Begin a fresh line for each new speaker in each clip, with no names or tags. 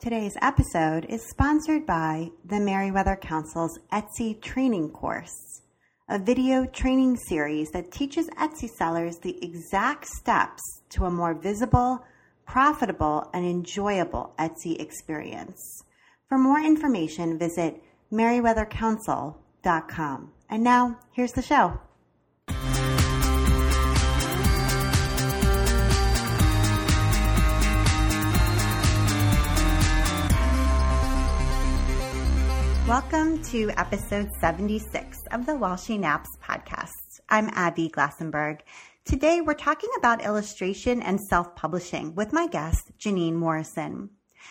Today's episode is sponsored by the Merriweather Council's Etsy training course, a video training series that teaches Etsy sellers the exact steps to a more visible, profitable, and enjoyable Etsy experience. For more information, visit merriweathercouncil.com. And now, here's the show. Welcome to episode 76 of the While She Naps podcast. I'm Abby Glassenberg. Today we're talking about illustration and self publishing with my guest, Jenean Morrison.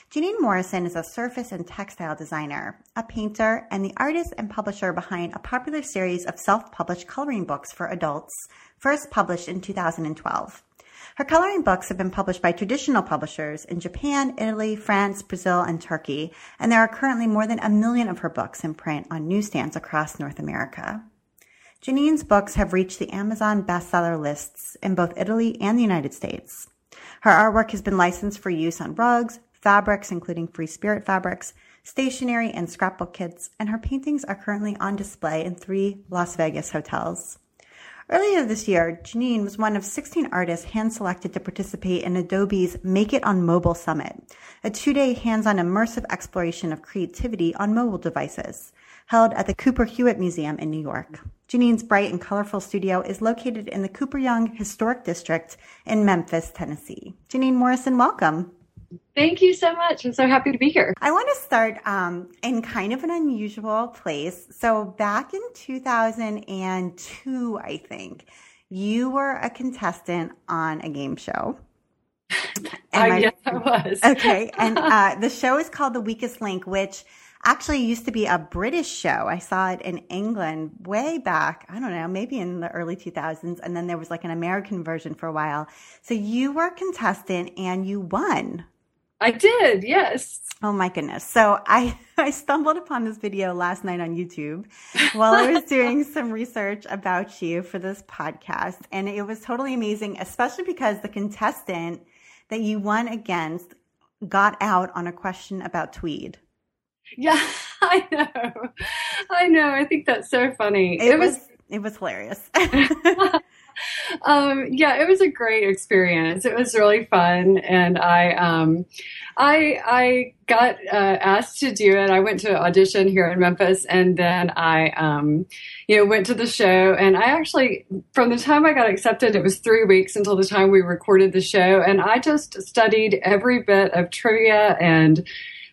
Jenean Morrison is a surface and textile designer, a painter, and the artist and publisher behind a popular series of self published coloring books for adults, first published in 2012. Her coloring books have been published by traditional publishers in Japan, Italy, France, Brazil, and Turkey, and there are currently more than a million of her books in print on newsstands across North America. Jenean's books have reached the Amazon bestseller lists in both Italy and the United States. Her artwork has been licensed for use on rugs, fabrics, including free spirit fabrics, stationery, and scrapbook kits, and her paintings are currently on display in three Las Vegas hotels. Earlier this year, Jenean was one of 16 artists hand selected to participate in Adobe's Make It on Mobile Summit, a two day hands on immersive exploration of creativity on mobile devices, held at the Cooper Hewitt Museum in New York. Jenean's bright and colorful studio is located in the Cooper Young Historic District in Memphis, Tennessee. Janine Morrison, welcome.
Thank you so much. I'm so happy to be here.
I want to start um, in kind of an unusual place. So, back in 2002, I think, you were a contestant on a game show.
I, yes, I was.
okay. And uh, the show is called The Weakest Link, which actually used to be a British show. I saw it in England way back, I don't know, maybe in the early 2000s. And then there was like an American version for a while. So you were a contestant and you won.
I did, yes.
Oh my goodness. So I, I stumbled upon this video last night on YouTube while I was doing some research about you for this podcast. And it was totally amazing, especially because the contestant that you won against got out on a question about tweed.
Yeah, I know. I know. I think that's so funny.
It, it was, was it was hilarious.
Um, yeah, it was a great experience. It was really fun, and I, um, I, I got uh, asked to do it. I went to audition here in Memphis, and then I, um, you know, went to the show. And I actually, from the time I got accepted, it was three weeks until the time we recorded the show, and I just studied every bit of trivia and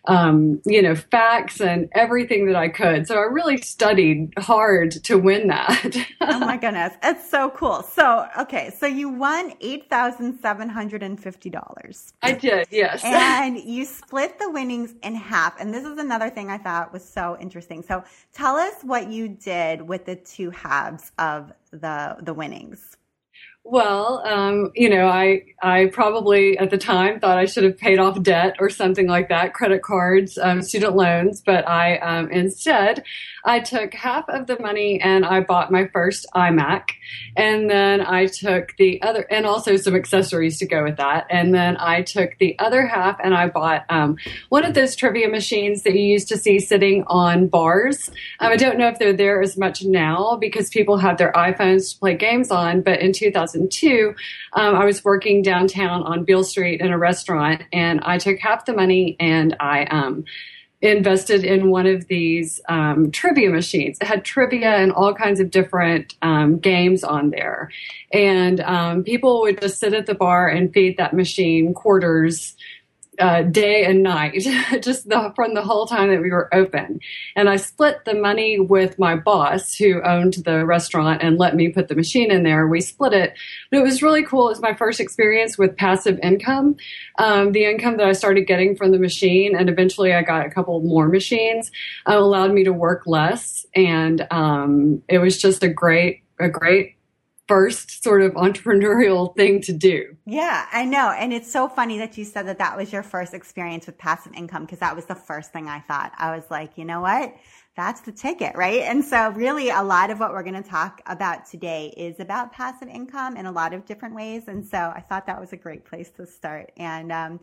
um, you know, facts and everything that I could. So I really studied hard to win that.
oh my goodness. It's so cool. So, okay. So you won $8,750.
I did, yes.
And you split the winnings in half. And this is another thing I thought was so interesting. So tell us what you did with the two halves of the, the winnings.
Well, um, you know, I I probably at the time thought I should have paid off debt or something like that, credit cards, um, student loans, but I um, instead I took half of the money and I bought my first iMac, and then I took the other and also some accessories to go with that, and then I took the other half and I bought um, one of those trivia machines that you used to see sitting on bars. Um, I don't know if they're there as much now because people have their iPhones to play games on, but in 2000 2002, um, I was working downtown on Beale Street in a restaurant, and I took half the money and I um, invested in one of these um, trivia machines. It had trivia and all kinds of different um, games on there. And um, people would just sit at the bar and feed that machine quarters uh, day and night, just the, from the whole time that we were open. And I split the money with my boss who owned the restaurant and let me put the machine in there. We split it. But it was really cool. It was my first experience with passive income. Um, the income that I started getting from the machine, and eventually I got a couple more machines, uh, allowed me to work less. And um, it was just a great, a great first sort of entrepreneurial thing to do.
Yeah, I know. And it's so funny that you said that that was your first experience with passive income because that was the first thing I thought. I was like, you know what? That's the ticket, right? And so really a lot of what we're going to talk about today is about passive income in a lot of different ways. And so I thought that was a great place to start. And, um,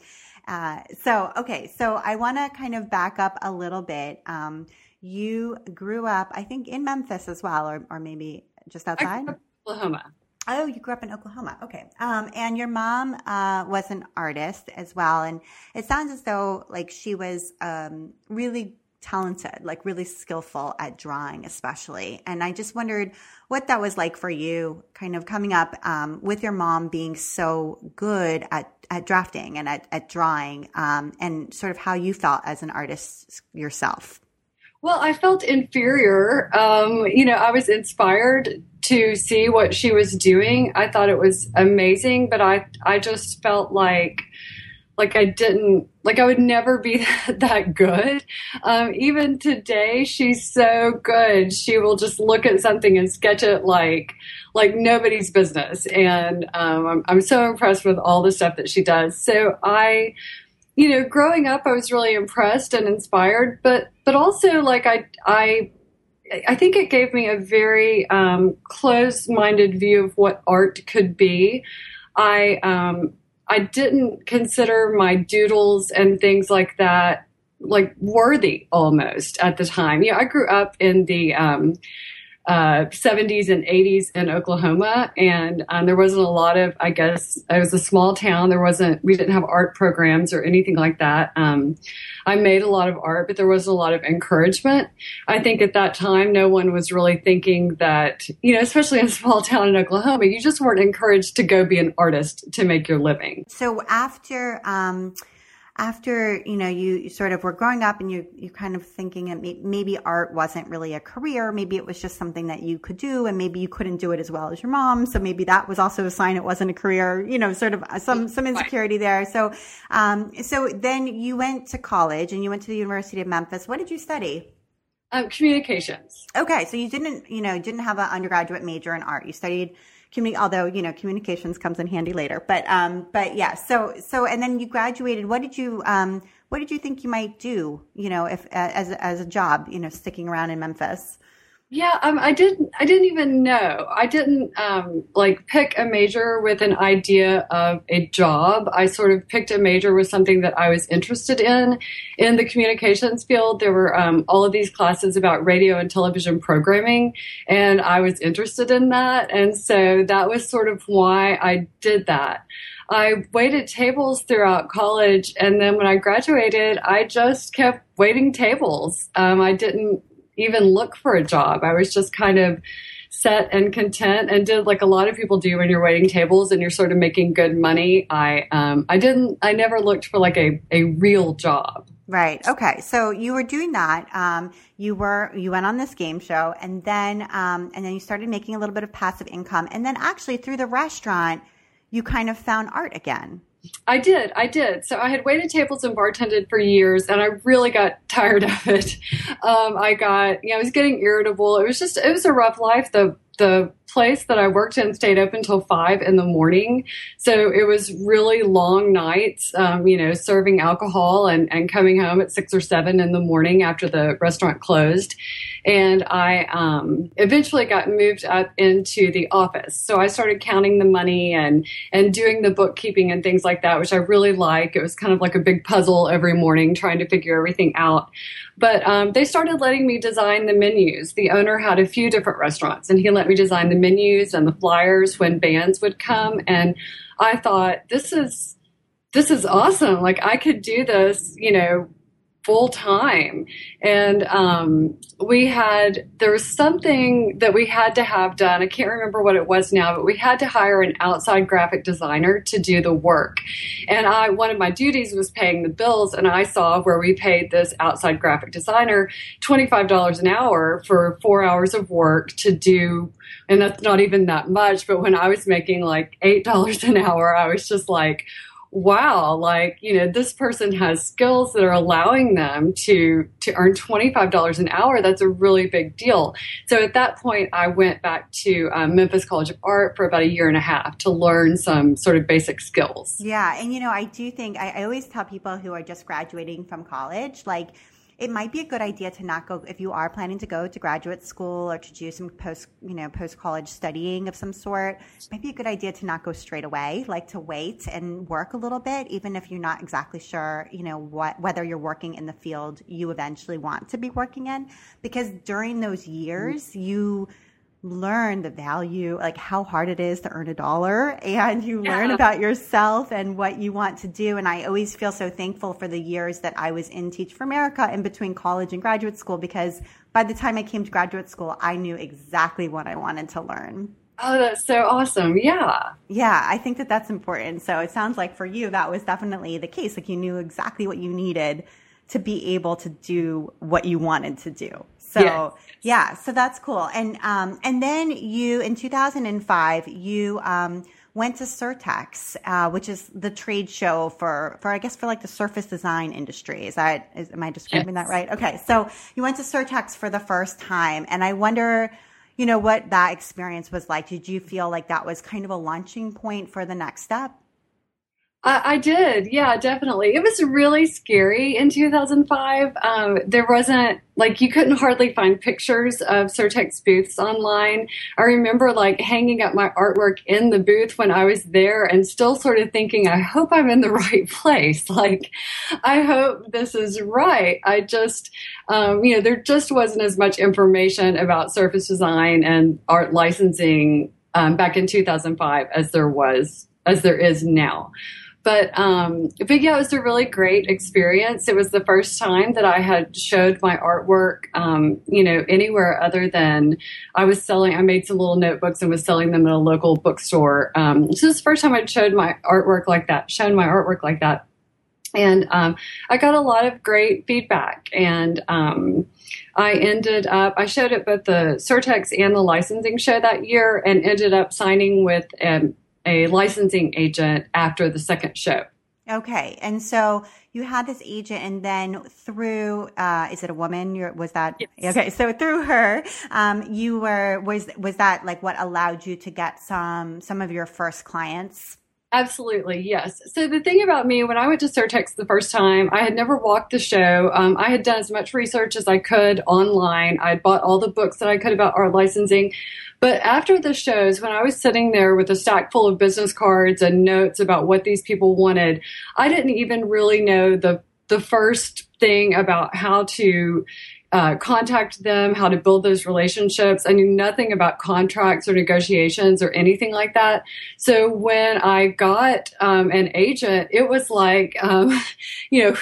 uh, so, okay. So I want to kind of back up a little bit. Um, you grew up, I think in Memphis as well, or, or maybe just outside.
Oklahoma.
Oh, you grew up in Oklahoma. Okay. Um, and your mom uh, was an artist as well. And it sounds as though like she was um, really talented, like really skillful at drawing, especially. And I just wondered what that was like for you, kind of coming up um, with your mom being so good at, at drafting and at, at drawing, um, and sort of how you felt as an artist yourself.
Well, I felt inferior. Um, you know, I was inspired to see what she was doing. I thought it was amazing, but I I just felt like like I didn't like I would never be that, that good. Um, even today, she's so good. She will just look at something and sketch it like like nobody's business, and um, I'm, I'm so impressed with all the stuff that she does. So I you know, growing up, I was really impressed and inspired, but but also like I I I think it gave me a very um, closed-minded view of what art could be. I um, I didn't consider my doodles and things like that like worthy almost at the time. You know, I grew up in the um, uh, 70s and 80s in Oklahoma, and um, there wasn't a lot of, I guess, it was a small town. There wasn't, we didn't have art programs or anything like that. Um, I made a lot of art, but there wasn't a lot of encouragement. I think at that time, no one was really thinking that, you know, especially in a small town in Oklahoma, you just weren't encouraged to go be an artist to make your living.
So after, um, after you know you, you, sort of were growing up and you you kind of thinking that maybe art wasn't really a career. Maybe it was just something that you could do and maybe you couldn't do it as well as your mom. So maybe that was also a sign it wasn't a career you know sort of some some insecurity there. So um so then you went to college and you went to the University of Memphis. What did you study?
Um, communications.
Okay. So you didn't you know didn't have an undergraduate major in art. You studied although you know communications comes in handy later. But um but yeah so so and then you graduated. What did you um what did you think you might do you know if as as a job you know sticking around in Memphis
yeah, um, I didn't. I didn't even know. I didn't um, like pick a major with an idea of a job. I sort of picked a major with something that I was interested in. In the communications field, there were um, all of these classes about radio and television programming, and I was interested in that. And so that was sort of why I did that. I waited tables throughout college, and then when I graduated, I just kept waiting tables. Um, I didn't even look for a job. I was just kind of set and content and did like a lot of people do when you're waiting tables and you're sort of making good money. I um I didn't I never looked for like a, a real job.
Right. Okay. So you were doing that. Um, you were you went on this game show, and then um, and then you started making a little bit of passive income, and then actually through the restaurant, you kind of found art again.
I did. I did. So I had waited tables and bartended for years, and I really got tired of it. Um, I got, you know, I was getting irritable. It was just, it was a rough life. The the place that I worked in stayed open until five in the morning. So it was really long nights, um, you know, serving alcohol and, and coming home at six or seven in the morning after the restaurant closed. And I um, eventually got moved up into the office. So I started counting the money and, and doing the bookkeeping and things like that, which I really like. It was kind of like a big puzzle every morning trying to figure everything out. But um, they started letting me design the menus. The owner had a few different restaurants, and he let me design the menus and the flyers when bands would come. And I thought, this is this is awesome. Like I could do this, you know, full time. And um, we had, there was something that we had to have done. I can't remember what it was now, but we had to hire an outside graphic designer to do the work. And I, one of my duties was paying the bills, and I saw where we paid this outside graphic designer $25 an hour for four hours of work to do. And that's not even that much. But when I was making like $8 an hour, I was just like, wow, like, you know, this person has skills that are allowing them to, to earn $25 an hour. That's a really big deal. So at that point, I went back to um, Memphis College of Art for about a year and a half to learn some sort of basic skills.
Yeah. And, you know, I do think, I, I always tell people who are just graduating from college, like, it might be a good idea to not go if you are planning to go to graduate school or to do some post you know post college studying of some sort it might be a good idea to not go straight away like to wait and work a little bit even if you're not exactly sure you know what whether you're working in the field you eventually want to be working in. Because during those mm-hmm. years you learn the value, like how hard it is to earn a dollar and you yeah. learn about yourself and what you want to do. And I always feel so thankful for the years that I was in Teach for America in between college and graduate school because by the time I came to graduate school, I knew exactly what I wanted to learn.
Oh, that's so awesome. Yeah.
Yeah, I think that that's important. So it sounds like for you, that was definitely the case. Like you knew exactly what you needed to be able to do what you wanted to do. So yes. yeah, so that's cool. And um, and then you in 2005 you um, went to Surtex, uh, which is the trade show for for I guess for like the surface design industry. Is that is am I describing yes. that right? Okay, so you went to Surtex for the first time, and I wonder. You know what that experience was like? Did you feel like that was kind of a launching point for the next step?
I, I, did. Yeah, definitely. It was really scary in 2005. Um, there wasn't, like, you couldn't hardly find pictures of Surtex booths online. I remember, like, hanging up my artwork in the booth when I was there and still sort of thinking, I hope I'm in the right place. Like, I hope this is right. I just, um, you know, there just wasn't as much information about surface design and art licensing um, back in 2005 as there was, as there is now but um, but yeah, it was a really great experience. It was the first time that I had showed my artwork, um, you know, anywhere other than I was selling. I made some little notebooks and was selling them at a local bookstore. Um, so the first time I'd showed my artwork like that, shown my artwork like that, and um, I got a lot of great feedback. And um, I ended up I showed at both the Surtex and the licensing show that year, and ended up signing with um, a licensing agent after the second show.
Okay, and so you had this agent, and then through uh, is it a woman? You're, was that yes. okay? So through her, um, you were was was that like what allowed you to get some some of your first clients?
Absolutely, yes. So the thing about me, when I went to Surtex the first time, I had never walked the show. Um, I had done as much research as I could online. I had bought all the books that I could about art licensing. But after the shows, when I was sitting there with a stack full of business cards and notes about what these people wanted, I didn't even really know the the first thing about how to uh, contact them, how to build those relationships. I knew nothing about contracts or negotiations or anything like that. So when I got um, an agent, it was like, um, you know,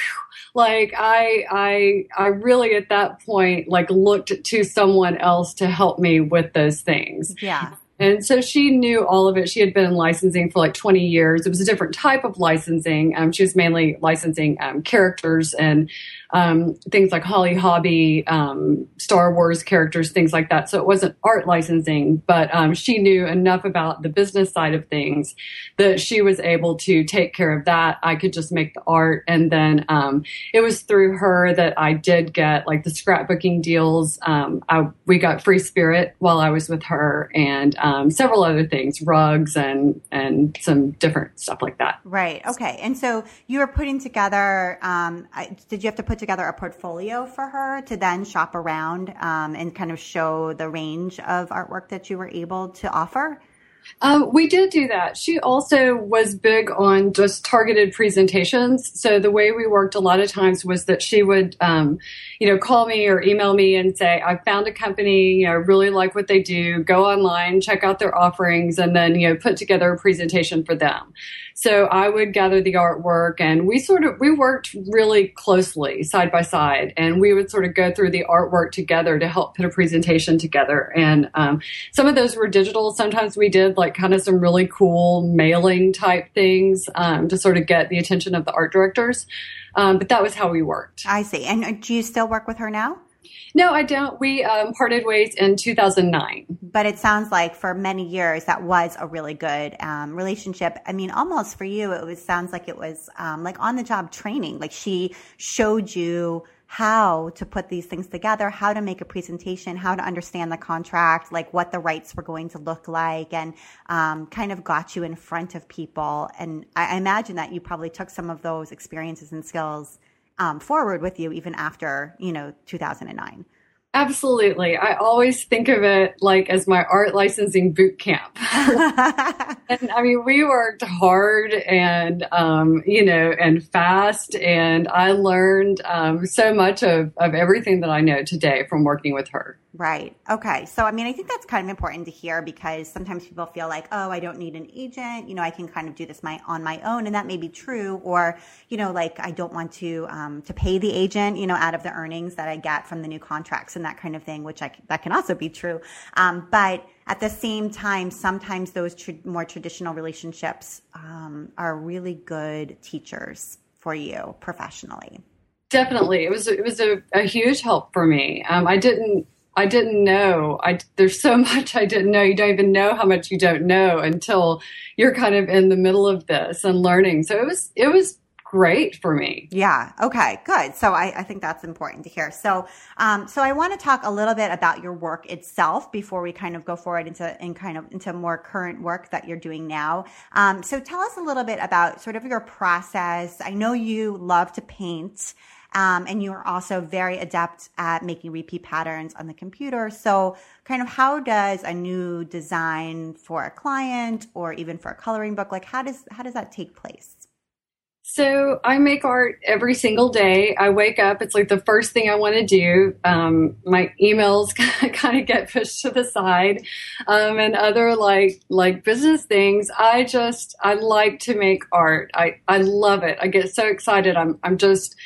like I I I really at that point like looked to someone else to help me with those things.
Yeah.
And so she knew all of it. She had been in licensing for like 20 years. It was a different type of licensing. Um, she was mainly licensing um, characters and um, things like Holly Hobbie, um, Star Wars characters, things like that. So it wasn't art licensing, but um, she knew enough about the business side of things that she was able to take care of that. I could just make the art. And then um, it was through her that I did get like the scrapbooking deals. I, we got Free Spirit while I was with her and um, several other things, rugs and, and some different stuff like that.
Right. Okay. And so you were putting together, um did you have to put together a portfolio for her to then shop around um, and kind of show the range of artwork that you were able to offer?
Um, we did do that. She also was big on just targeted presentations. So the way we worked a lot of times was that she would, um, you know, call me or email me and say, I found a company, you know, really like what they do. Go online, check out their offerings, and then, you know, put together a presentation for them. So I would gather the artwork and we sort of, we worked really closely side by side and we would sort of go through the artwork together to help put a presentation together. And, um, some of those were digital. Sometimes we did like kind of some really cool mailing type things um, to sort of get the attention of the art directors. Um, but that was how we worked.
I see. And uh, do you still work with her now?
No, I don't. We um, parted ways in 2009.
But it sounds like for many years that was a really good um, relationship. I mean, almost for you, it was sounds like it was um, like on the job training. Like she showed you how to put these things together, how to make a presentation, how to understand the contract, like what the rights were going to look like, and um, kind of got you in front of people. And I, imagine that you probably took some of those experiences and skills um, forward with you even after you know 2009.
Absolutely. I always think of it like as my art licensing boot camp. and I mean, we worked hard and, um, you know, and fast. And I learned um, so much of, of everything that I know today from working with her.
Right. Okay. So, I mean, I think that's kind of important to hear because sometimes people feel like, oh, I don't need an agent. You know, I can kind of do this my on my own, and that may be true. Or, you know, like I don't want to um, to pay the agent, you know, out of the earnings that I get from the new contracts and that kind of thing, which I that can also be true. Um, but at the same time, sometimes those tr- more traditional relationships um, are really good teachers for you professionally.
Definitely, it was it was a, a huge help for me. Um, I didn't I didn't know. I there's so much I didn't know. You don't even know how much you don't know until you're kind of in the middle of this and learning. So it was it was great for me.
Yeah. Okay. Good. So I, I think that's important to hear. So, um, so I want to talk a little bit about your work itself before we kind of go forward into in kind of into more current work that you're doing now. Um, so tell us a little bit about sort of your process. I know you love to paint. Um, and you are also very adept at making repeat patterns on the computer. So, kind of how does a new design for a client or even for a coloring book, like how does how does that take place?
So I make art every single day. I wake up; it's like the first thing I want to do. Um, my emails kind of get pushed to the side, um, and other like like business things. I just I like to make art. I I love it. I get so excited. I'm I'm just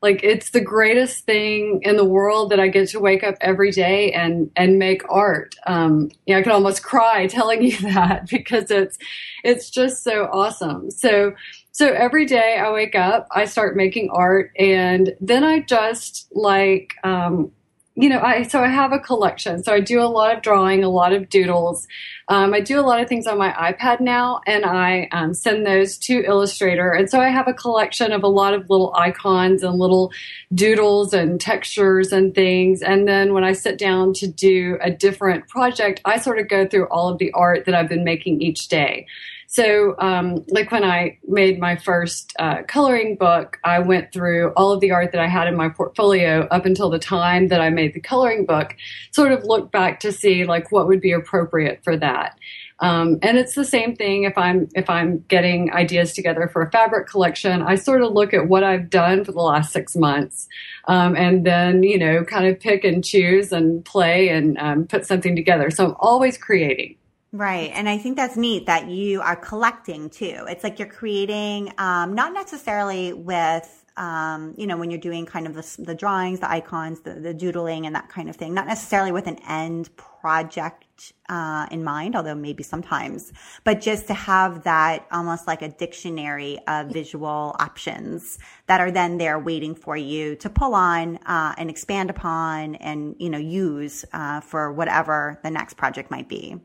like it's the greatest thing in the world that I get to wake up every day and and make art. Um, know, I can almost cry telling you that because it's it's just so awesome. So so every day I wake up, I start making art, and then I just like um, you know, I so I have a collection. So I do a lot of drawing, a lot of doodles. Um, I do a lot of things on my iPad now, and I um, send those to Illustrator. And so I have a collection of a lot of little icons and little doodles and textures and things. And then when I sit down to do a different project, I sort of go through all of the art that I've been making each day. So, um, like when I made my first uh, coloring book, I went through all of the art that I had in my portfolio up until the time that I made the coloring book, sort of looked back to see like what would be appropriate for that. Um, and it's the same thing if I'm if I'm getting ideas together for a fabric collection. I sort of look at what I've done for the last six months, um, and then you know kind of pick and choose and play and um, put something together. So I'm always creating.
Right. And I think that's neat that you are collecting too. It's like you're creating, um, not necessarily with, um, you know, when you're doing kind of the, the drawings, the icons, the, the, doodling and that kind of thing, not necessarily with an end project, uh, in mind, although maybe sometimes, but just to have that almost like a dictionary of visual options that are then there waiting for you to pull on, uh, and expand upon and, you know, use, uh, for whatever the next project might be.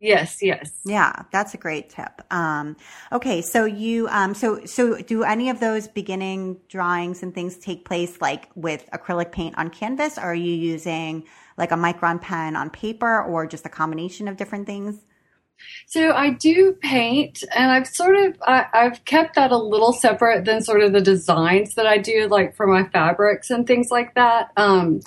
Yes, yes.
Yeah, that's a great tip. Um, okay, so you, um, so so do any of those beginning drawings and things take place like with acrylic paint on canvas, or are you using like a micron pen on paper, or just a combination of different things?
So I do paint, and I've sort of I, have kept that a little separate than sort of the designs that I do, like for my fabrics and things like that. Um,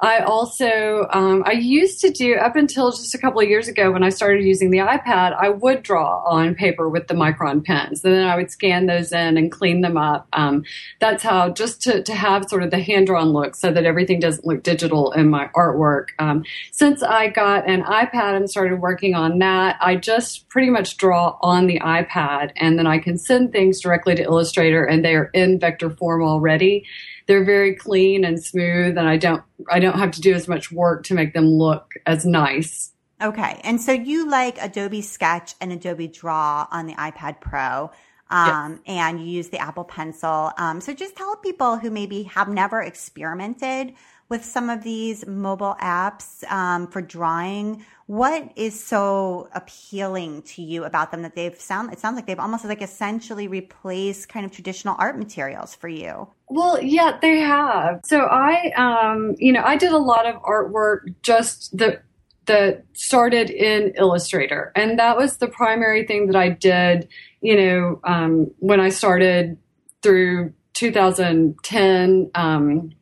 I also, um, I used to do up until just a couple of years ago when I started using the iPad, I would draw on paper with the micron pens. And then I would scan those in and clean them up. Um, that's how, just to, to have sort of the hand drawn look so that everything doesn't look digital in my artwork. Um, since I got an iPad and started working on that, I just pretty much draw on the iPad and then I can send things directly to Illustrator and they are in vector form already they're very clean and smooth and I don't I don't have to do as much work to make them look as nice.
Okay. And so you like Adobe Sketch and Adobe Draw on the iPad Pro. um, yes. and you use the Apple Pencil. Um, so just tell people who maybe have never experimented with some of these mobile apps um, for drawing. What is so appealing to you about them that they've sound? It sounds like they've almost like essentially replaced kind of traditional art materials for you.
Well, yeah, they have. So I, um, you know, I did a lot of artwork just that that started in Illustrator, and that was the primary thing that I did. You know, um, when I started through 2010. Um,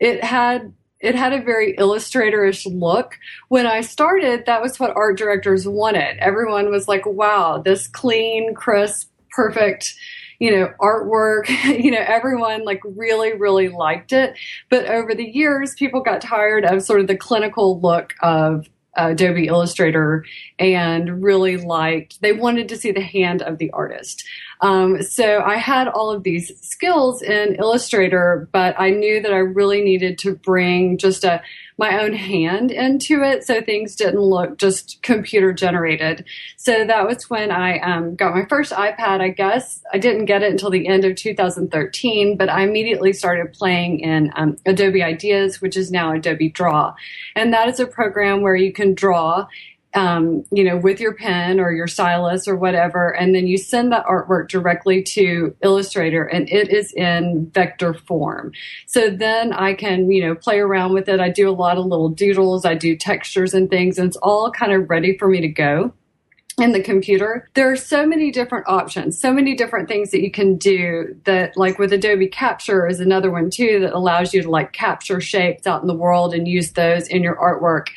it had it had a very illustratorish look. When I started, that was what art directors wanted. Everyone was like, wow, this clean, crisp, perfect, you know, artwork. you know, everyone like really, really liked it. But over the years, people got tired of sort of the clinical look of Adobe Illustrator and really liked, they wanted to see the hand of the artist. Um, so I had all of these skills in Illustrator, but I knew that I really needed to bring just a my own hand into it, so things didn't look just computer generated. So that was when I um, got my first iPad. I guess I didn't get it until the end of 2013, but I immediately started playing in um, Adobe Ideas, which is now Adobe Draw, and that is a program where you can draw um, you know, with your pen or your stylus or whatever, and then you send that artwork directly to Illustrator and it is in vector form. So then I can, you know, play around with it. I do a lot of little doodles, I do textures and things, and it's all kind of ready for me to go in the computer. There are so many different options, so many different things that you can do that like with Adobe Capture is another one too that allows you to like capture shapes out in the world and use those in your artwork.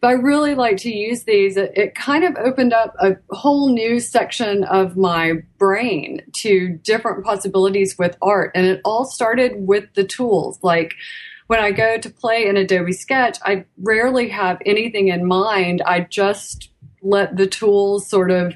But I really like to use these. It, it kind of opened up a whole new section of my brain to different possibilities with art. And it all started with the tools. Like when I go to play in Adobe Sketch, I rarely have anything in mind. I just let the tools sort of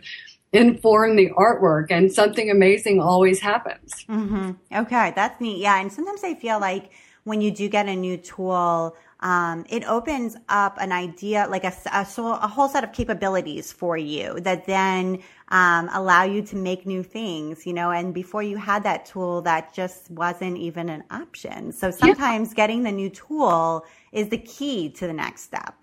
inform the artwork and something amazing always happens.
Mm-hmm. Okay, that's neat. Yeah. And sometimes I feel like when you do get a new tool, um, it opens up an idea, like a, a, a, whole set of capabilities for you that then um, allow you to make new things, you know, and before you had that tool, that just wasn't even an option. So sometimes yeah. getting the new tool is the key to the next step.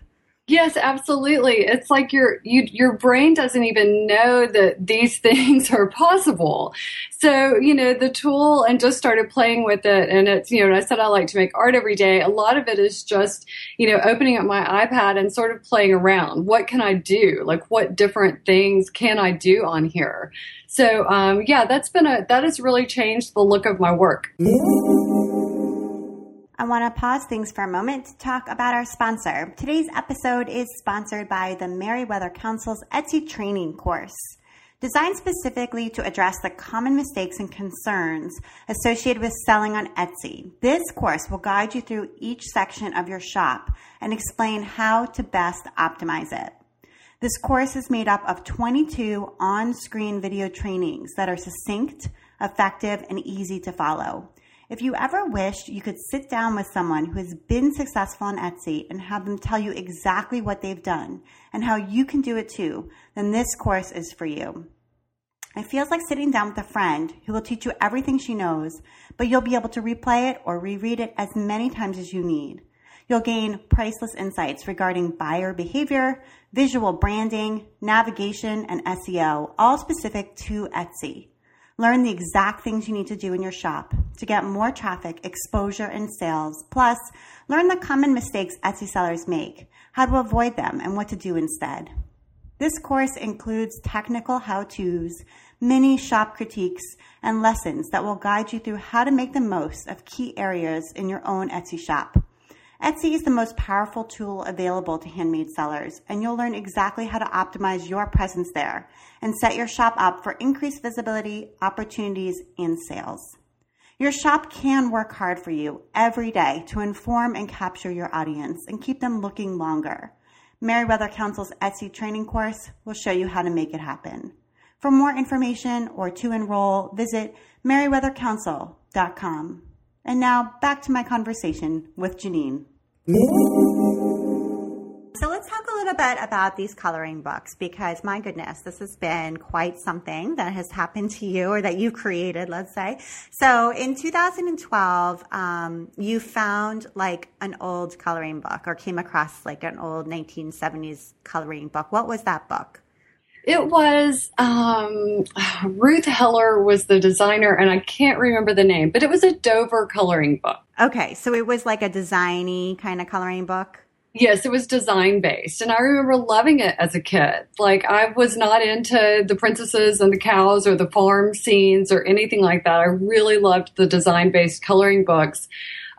Yes, absolutely. It's like your you, your brain doesn't even know that these things are possible. So, you know, the tool and just started playing with it and it's, you know, I said I like to make art every day. A lot of it is just, you know, opening up my iPad and sort of playing around. What can I do? Like what different things can I do on here? So, um, yeah, that's been a that has really changed the look of my work.
I want to pause things for a moment to talk about our sponsor. Today's episode is sponsored by the Merriweather Council's Etsy training course. Designed specifically to address the common mistakes and concerns associated with selling on Etsy, this course will guide you through each section of your shop and explain how to best optimize it. This course is made up of 22 on screen video trainings that are succinct, effective, and easy to follow. If you ever wished you could sit down with someone who has been successful on Etsy and have them tell you exactly what they've done and how you can do it too, then this course is for you. It feels like sitting down with a friend who will teach you everything she knows, but you'll be able to replay it or reread it as many times as you need. You'll gain priceless insights regarding buyer behavior, visual branding, navigation, and SEO, all specific to Etsy. Learn the exact things you need to do in your shop to get more traffic, exposure, and sales. Plus, learn the common mistakes Etsy sellers make, how to avoid them, and what to do instead. This course includes technical how to's, mini shop critiques, and lessons that will guide you through how to make the most of key areas in your own Etsy shop. Etsy is the most powerful tool available to handmade sellers, and you'll learn exactly how to optimize your presence there and set your shop up for increased visibility, opportunities, and sales. Your shop can work hard for you every day to inform and capture your audience and keep them looking longer. Merriweather Council's Etsy training course will show you how to make it happen. For more information or to enroll, visit merriweathercouncil.com. And now back to my conversation with Jenean. So let's talk a little bit about these coloring books because my goodness, this has been quite something that has happened to you or that you created, let's say. So in 2012, um, you found like an old coloring book or came across like an old 1970s coloring book. What was that book?
It was um, Ruth Heller was the designer, and I can't remember the name, but it was a Dover coloring book.
Okay, so it was like a designy kind of coloring book.
Yes, it was design based. And I remember loving it as a kid. Like, I was not into the princesses and the cows or the farm scenes or anything like that. I really loved the design based coloring books.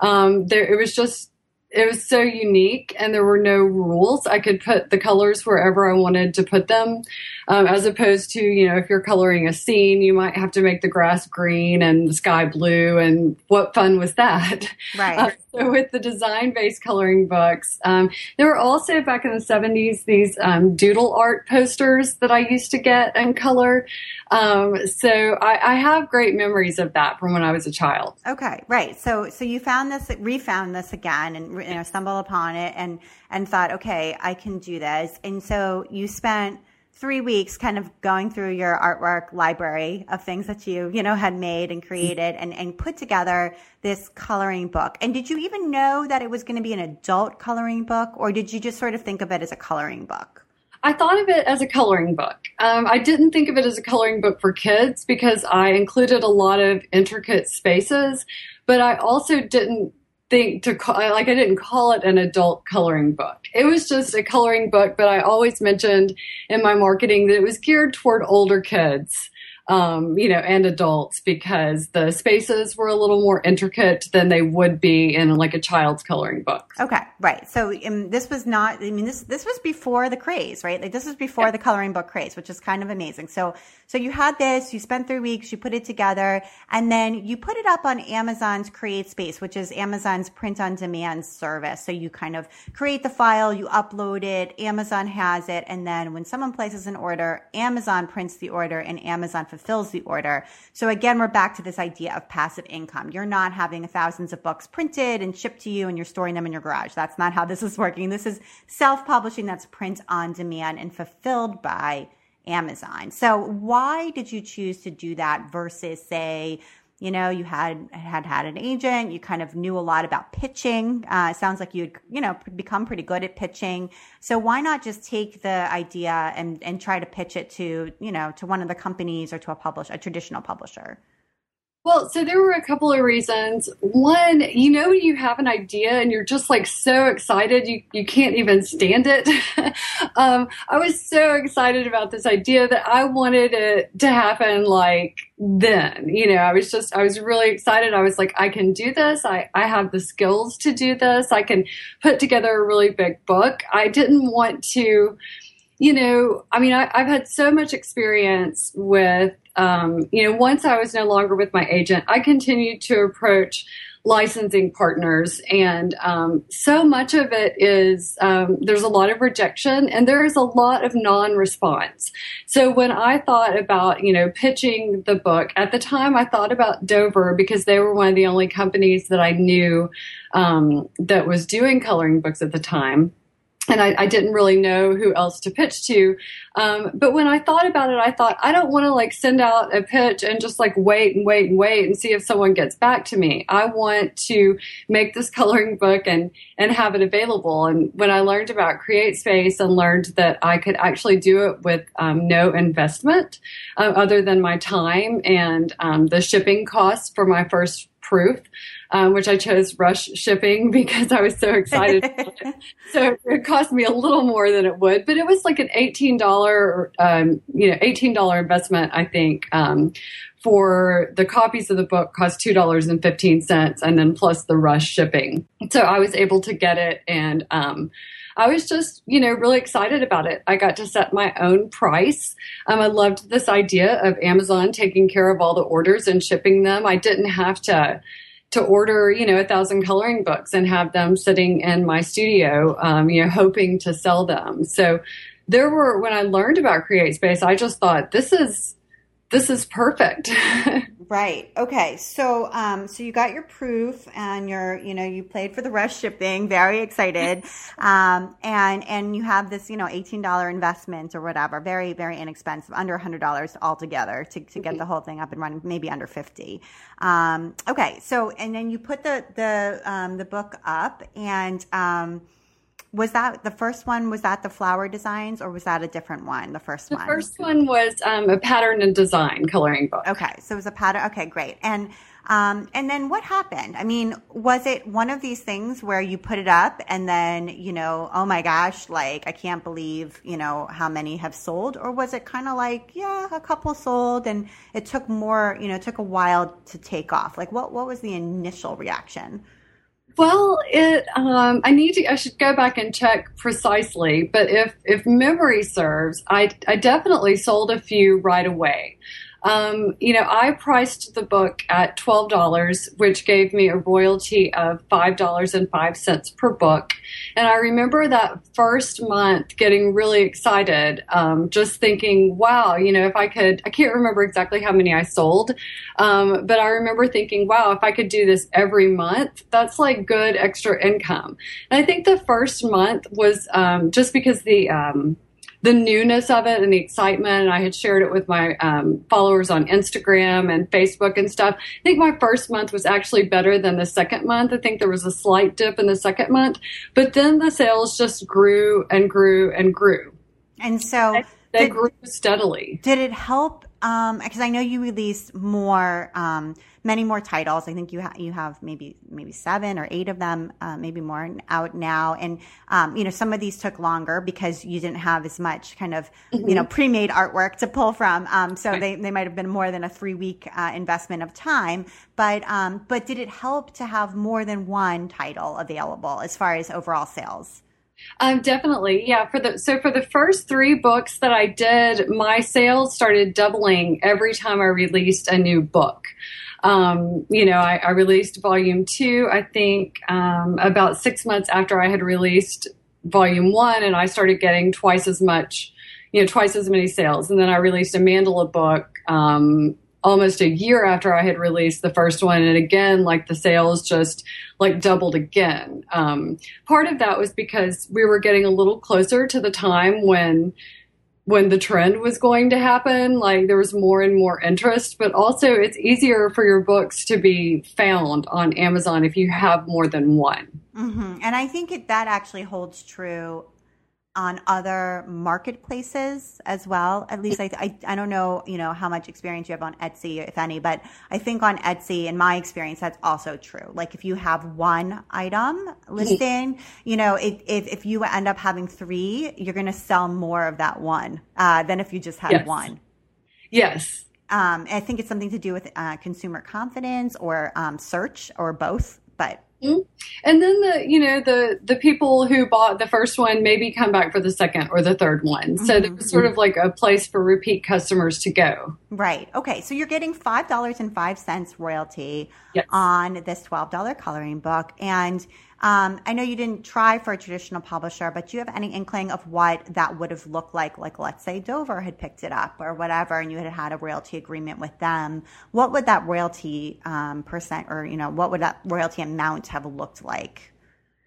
Um, there, it was just it was so unique and there were no rules. I could put the colors wherever I wanted to put them, um, as opposed to, you know, if you're coloring a scene, you might have to make the grass green and the sky blue. And what fun was that?
Right. Uh,
so with the design based coloring books, um, there were also back in the 70s these um, doodle art posters that I used to get and color. Um, so I, I, have great memories of that from when I was a child.
Okay, right. So so you found this, refound this again, and you know stumbled upon it, and and thought, okay, I can do this. And so you spent three weeks kind of going through your artwork library of things that you, you know, had made and created and, and put together this coloring book. And did you even know that it was going to be an adult coloring book or did you just sort of think of it as a coloring book?
I thought of it as a coloring book. Um, I didn't think of it as a coloring book for kids because I included a lot of intricate spaces, but I also didn't think to call, like I didn't call it an adult coloring book. It was just a coloring book, but I always mentioned in my marketing that it was geared toward older kids um, you know, and adults because the spaces were a little more intricate than they would be in like a child's coloring book.
Okay, right. So um, this was not. I mean, this this was before the craze, right? Like this was before yeah. the coloring book craze, which is kind of amazing. So so you had this. You spent three weeks. You put it together, and then you put it up on Amazon's CreateSpace, which is Amazon's print on demand service. So you kind of create the file, you upload it, Amazon has it, and then when someone places an order, Amazon prints the order, and Amazon fulfills the order. So again, we're back to this idea of passive income. You're not having thousands of books printed and shipped to you and you're storing them in your garage. That's not how this is working. This is self-publishing that's print on demand and fulfilled by Amazon. So why did you choose to do that versus say you know you had had had an agent you kind of knew a lot about pitching. Uh, sounds like you'd you know become pretty good at pitching. So why not just take the idea and and try to pitch it to you know to one of the companies or to a publish a traditional publisher
well, so there were a couple of reasons. One, you know, you have an idea and you're just like so excited, you, you can't even stand it. um, I was so excited about this idea that I wanted it to happen like then. You know, I was just, I was really excited. I was like, I can do this. I, I have the skills to do this. I can put together a really big book. I didn't want to you know, I mean, I, have had so much experience with, um, you know, once I was no longer with my agent, I continued to approach licensing partners. And um, so much of it is um, there's a lot of rejection and there is a lot of non response. So when I thought about, you know, pitching the book, at the time I thought about Dover because they were one of the only companies that I knew um, that was doing coloring books at the time and I, I, didn't really know who else to pitch to. Um, but when I thought about it, I thought I don't want to like send out a pitch and just like wait and wait and wait and see if someone gets back to me. I want to make this coloring book and and have it available. And when I learned about CreateSpace and learned that I could actually do it with um, no investment uh, other than my time and um, the shipping costs for my first proof um, which I chose rush shipping because I was so excited. so it cost me a little more than it would, but it was like an $18, um, you know, $18 investment, I think, um, for the copies of the book cost $2.15 and then plus the rush shipping. So I was able to get it and, um, I was just, you know, really excited about it. I got to set my own price. Um, I loved this idea of Amazon taking care of all the orders and shipping them. I didn't have to to order, you know, a thousand coloring books and have them sitting in my studio, um, you know, hoping to sell them. So there were, when I learned about CreateSpace, I just thought this is, this is perfect.
Right. Okay. So, um, so you got your proof, and you're, you know, you played for the rest shipping. Very excited, um, and and you have this, you know, eighteen dollar investment or whatever. Very, very inexpensive, under a hundred dollars altogether to to get the whole thing up and running. Maybe under fifty. Um, okay. So, and then you put the the um, the book up, and um, was that the first one? Was that the flower designs, or was that a different one? The first
the
one.
The first one was um, a pattern and design coloring book.
Okay, so it was a pattern. Okay, great. And um, and then what happened? I mean, was it one of these things where you put it up and then you know, oh my gosh, like I can't believe you know how many have sold, or was it kind of like yeah, a couple sold, and it took more, you know, it took a while to take off. Like what what was the initial reaction?
Well, it. Um, I need to. I should go back and check precisely. But if if memory serves, I I definitely sold a few right away. Um, you know, I priced the book at $12, which gave me a royalty of $5.05 per book. And I remember that first month getting really excited, um, just thinking, wow, you know, if I could, I can't remember exactly how many I sold, um, but I remember thinking, wow, if I could do this every month, that's like good extra income. And I think the first month was um, just because the, um, the newness of it and the excitement. And I had shared it with my um, followers on Instagram and Facebook and stuff. I think my first month was actually better than the second month. I think there was a slight dip in the second month, but then the sales just grew and grew and grew.
And so
they, did, grew steadily.
Did it help? Because um, I know you released more. Um, many more titles. I think you ha- you have maybe maybe seven or eight of them, uh, maybe more out now. And um, you know, some of these took longer because you didn't have as much kind of mm-hmm. you know pre-made artwork to pull from. Um, so right. they they might have been more than a three week uh, investment of time. But um, but did it help to have more than one title available as far as overall sales?
Um, definitely, yeah. For the so for the first three books that I did, my sales started doubling every time I released a new book um, you know, I, I, released volume two, I think, um, about six months after I had released volume one, and I started getting twice as much, you know, twice as many sales. And then I released a Mandala book um, almost a year after I had released the first one, and again, like the sales just like doubled again. Um, part of that was because we were getting a little closer to the time when when the trend was going to happen. Like there was more and more interest, but also it's easier for your books to be found on Amazon if you have more than one.
Mm-hmm. And I think it, that actually holds true on other marketplaces as well. At least I, I, I, don't know, you know, how much experience you have on Etsy, if any, but I think on Etsy, in my experience, that's also true. Like if you have one item listing, you know, if, if, if you end up having three, you're going to sell more of that one uh, than if you just had
yes.
one.
Yes.
Um, I think it's something to do with uh, consumer confidence or um, search or both, but
Mm-hmm. And then the you know the the people who bought the first one maybe come back for the second or the third one. Mm-hmm. So there's sort of like a place for repeat customers to go.
Right. Okay. So you're getting five dollars and five cents royalty
yes.
on this twelve dollar coloring book, and um, I know you didn't try for a traditional publisher, but do you have any inkling of what that would have looked like? Like, let's say Dover had picked it up or whatever, and you had had a royalty agreement with them. What would that royalty um, percent, or you know, what would that royalty amount have looked like?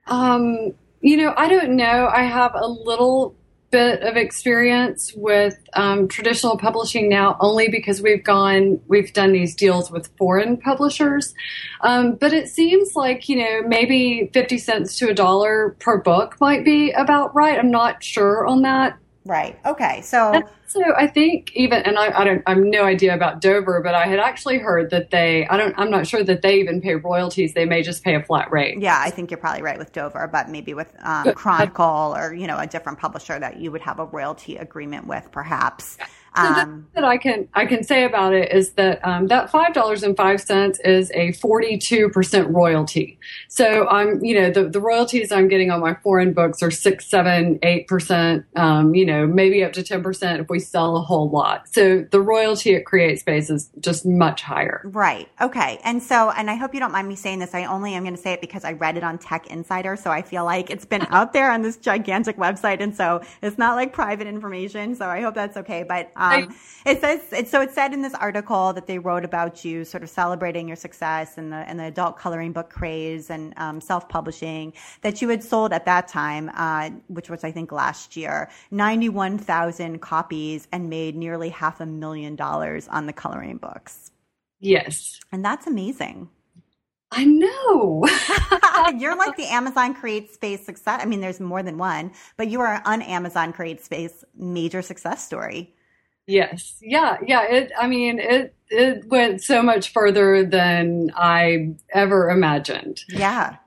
Um, you know, I don't know. I have a little bit of experience with um, traditional publishing now only because we've gone we've done these deals with foreign publishers. Um, but it seems like you know maybe 50 cents to a dollar per book might be about right. I'm not sure on that
Right. Okay. So, and
so I think even, and I, I don't, I have no idea about Dover, but I had actually heard that they, I don't, I'm not sure that they even pay royalties. They may just pay a flat rate.
Yeah, I think you're probably right with Dover, but maybe with um, Chronicle or you know a different publisher that you would have a royalty agreement with, perhaps.
So um, that I can I can say about it is that um, that five dollars and five cents is a forty two percent royalty. So I'm you know the the royalties I'm getting on my foreign books are six seven eight percent. Um, you know maybe up to ten percent if we sell a whole lot. So the royalty at CreateSpace is just much higher.
Right. Okay. And so, and I hope you don't mind me saying this. I only am going to say it because I read it on Tech Insider. So I feel like it's been out there on this gigantic website. And so it's not like private information. So I hope that's okay. But, um, it says, it, so it said in this article that they wrote about you sort of celebrating your success and the, and the adult coloring book craze and, um, self-publishing that you had sold at that time, uh, which was, I think last year, 91,000 copies and made nearly half a million dollars on the coloring books.
Yes.
And that's amazing.
I know.
You're like the Amazon CreateSpace success. I mean, there's more than one, but you are an Amazon CreateSpace major success story.
Yes. Yeah. Yeah. It, I mean, it, it went so much further than I ever imagined.
Yeah.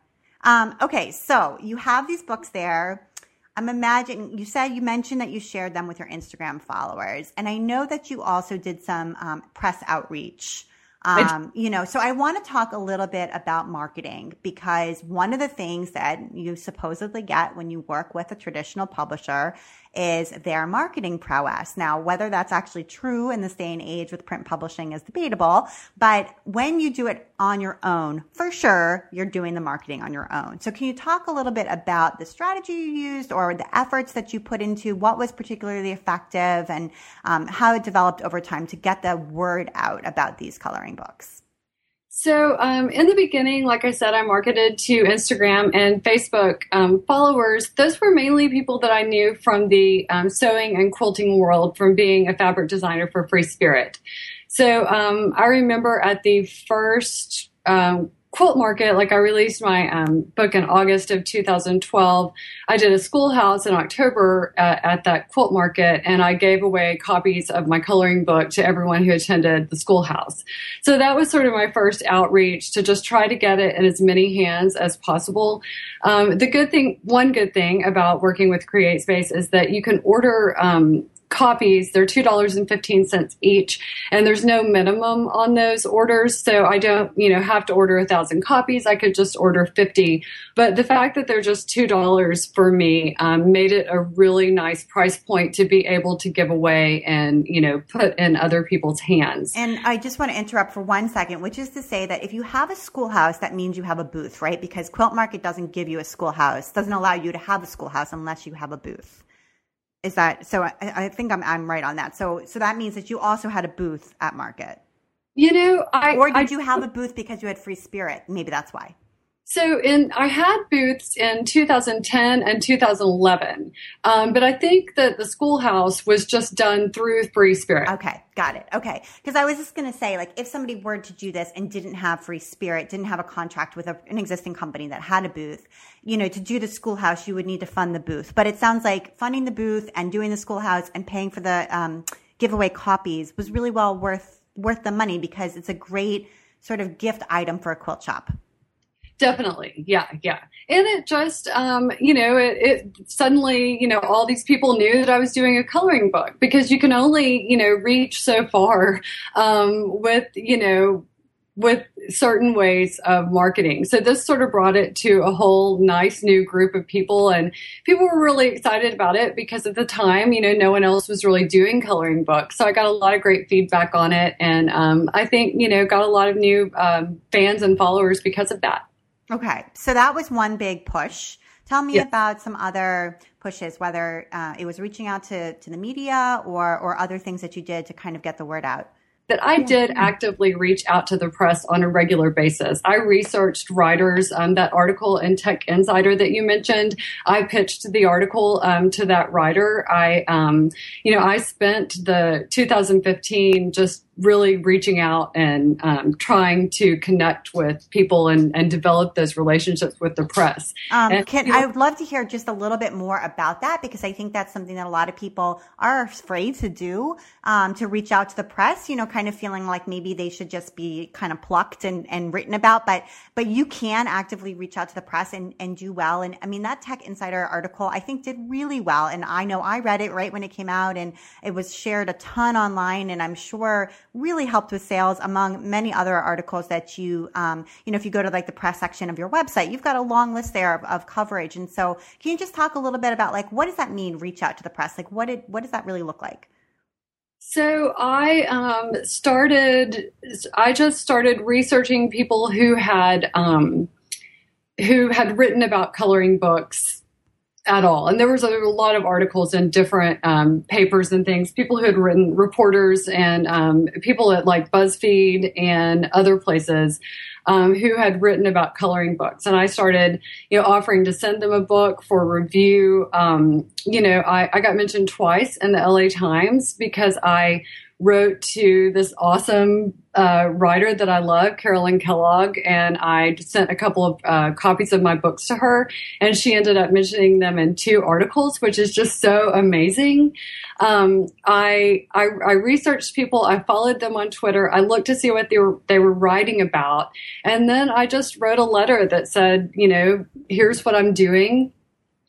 Um, okay. So you have these books there. I'm imagining you said you mentioned that you shared them with your Instagram followers, and I know that you also did some um, press outreach. Um, you know, so I want to talk a little bit about marketing because one of the things that you supposedly get when you work with a traditional publisher is their marketing prowess. Now, whether that's actually true in this day and age with print publishing is debatable, but when you do it on your own, for sure, you're doing the marketing on your own. So can you talk a little bit about the strategy you used or the efforts that you put into what was particularly effective and um, how it developed over time to get the word out about these coloring books?
So, um, in the beginning, like I said, I marketed to Instagram and Facebook um, followers. Those were mainly people that I knew from the um, sewing and quilting world from being a fabric designer for Free Spirit. So, um, I remember at the first um, quilt market, like I released my um, book in August of 2012. I did a schoolhouse in October at, at, that quilt market, and I gave away copies of my coloring book to everyone who attended the schoolhouse. So that was sort of my first outreach to just try to get it in as many hands as possible. Um, the good thing, one good thing about working with CreateSpace is that you can order um, copies. They're $2.15 each and there's no minimum on those orders. So I don't, you know, have to order a thousand copies. I could just order 50. But the fact that they're just $2 for me um, made it a really nice price point to be able to give away and, you know, put in other people's hands.
And I just want to interrupt for one second, which is to say that if you have a schoolhouse, that means you have a booth, right? Because Quilt Market doesn't give you a schoolhouse, doesn't allow you to have a schoolhouse unless you have a booth. Is that so? I, I think I'm I'm right on that. So so that means that you also had a booth at Market.
You know, I
or did
I,
you have a booth because you had Free Spirit? Maybe that's why.
So in I had booths in 2010 and 2011, um, but I think that the schoolhouse was just done through Free Spirit.
Okay, got it. Okay, because I was just going to say, like, if somebody were to do this and didn't have Free Spirit, didn't have a contract with a, an existing company that had a booth, you know, to do the schoolhouse, you would need to fund the booth. But it sounds like funding the booth and doing the schoolhouse and paying for the um, giveaway copies was really well worth worth the money because it's a great sort of gift item for a quilt shop.
Definitely. Yeah. Yeah. And it just, um, you know, it, it, suddenly, you know, all these people knew that I was doing a coloring book because you can only, you know, reach so far, um, with, you know, with certain ways of marketing. So this sort of brought it to a whole nice new group of people and people were really excited about it because at the time, you know, no one else was really doing coloring books. So I got a lot of great feedback on it. And, um, I think, you know, got a lot of new, um, fans and followers because of that.
Okay, so that was one big push. Tell me yeah. about some other pushes, whether uh, it was reaching out to, to the media or, or other things that you did to kind of get the word out
that I did actively reach out to the press on a regular basis. I researched writers. Um, that article in Tech Insider that you mentioned, I pitched the article um, to that writer. I, um, you know, I spent the 2015 just really reaching out and um, trying to connect with people and, and develop those relationships with the press.
Um,
and,
can, you know, I would love to hear just a little bit more about that because I think that's something that a lot of people are afraid to do, um, to reach out to the press, you know, kind of feeling like maybe they should just be kind of plucked and, and written about, but, but you can actively reach out to the press and, and do well. And I mean, that Tech Insider article, I think did really well. And I know I read it right when it came out and it was shared a ton online and I'm sure really helped with sales among many other articles that you, um, you know, if you go to like the press section of your website, you've got a long list there of, of coverage. And so can you just talk a little bit about like, what does that mean? Reach out to the press. Like what did, what does that really look like?
So I um, started. I just started researching people who had um, who had written about coloring books at all. And there was a, lot of articles in different um, papers and things. People who had written reporters and um, people at like BuzzFeed and other places um, who had written about coloring books. And I started, you know, offering to send them a book for review. Um, you know, I, I got mentioned twice in the LA Times because I wrote to this awesome uh, writer that I love, Carolyn Kellogg, and I sent a couple of uh, copies of my books to her, and she ended up mentioning them in two articles, which is just so amazing. Um, I, I, I researched people, I followed them on Twitter, I looked to see what they were they were writing about, and then I just wrote a letter that said, you know, here's what I'm doing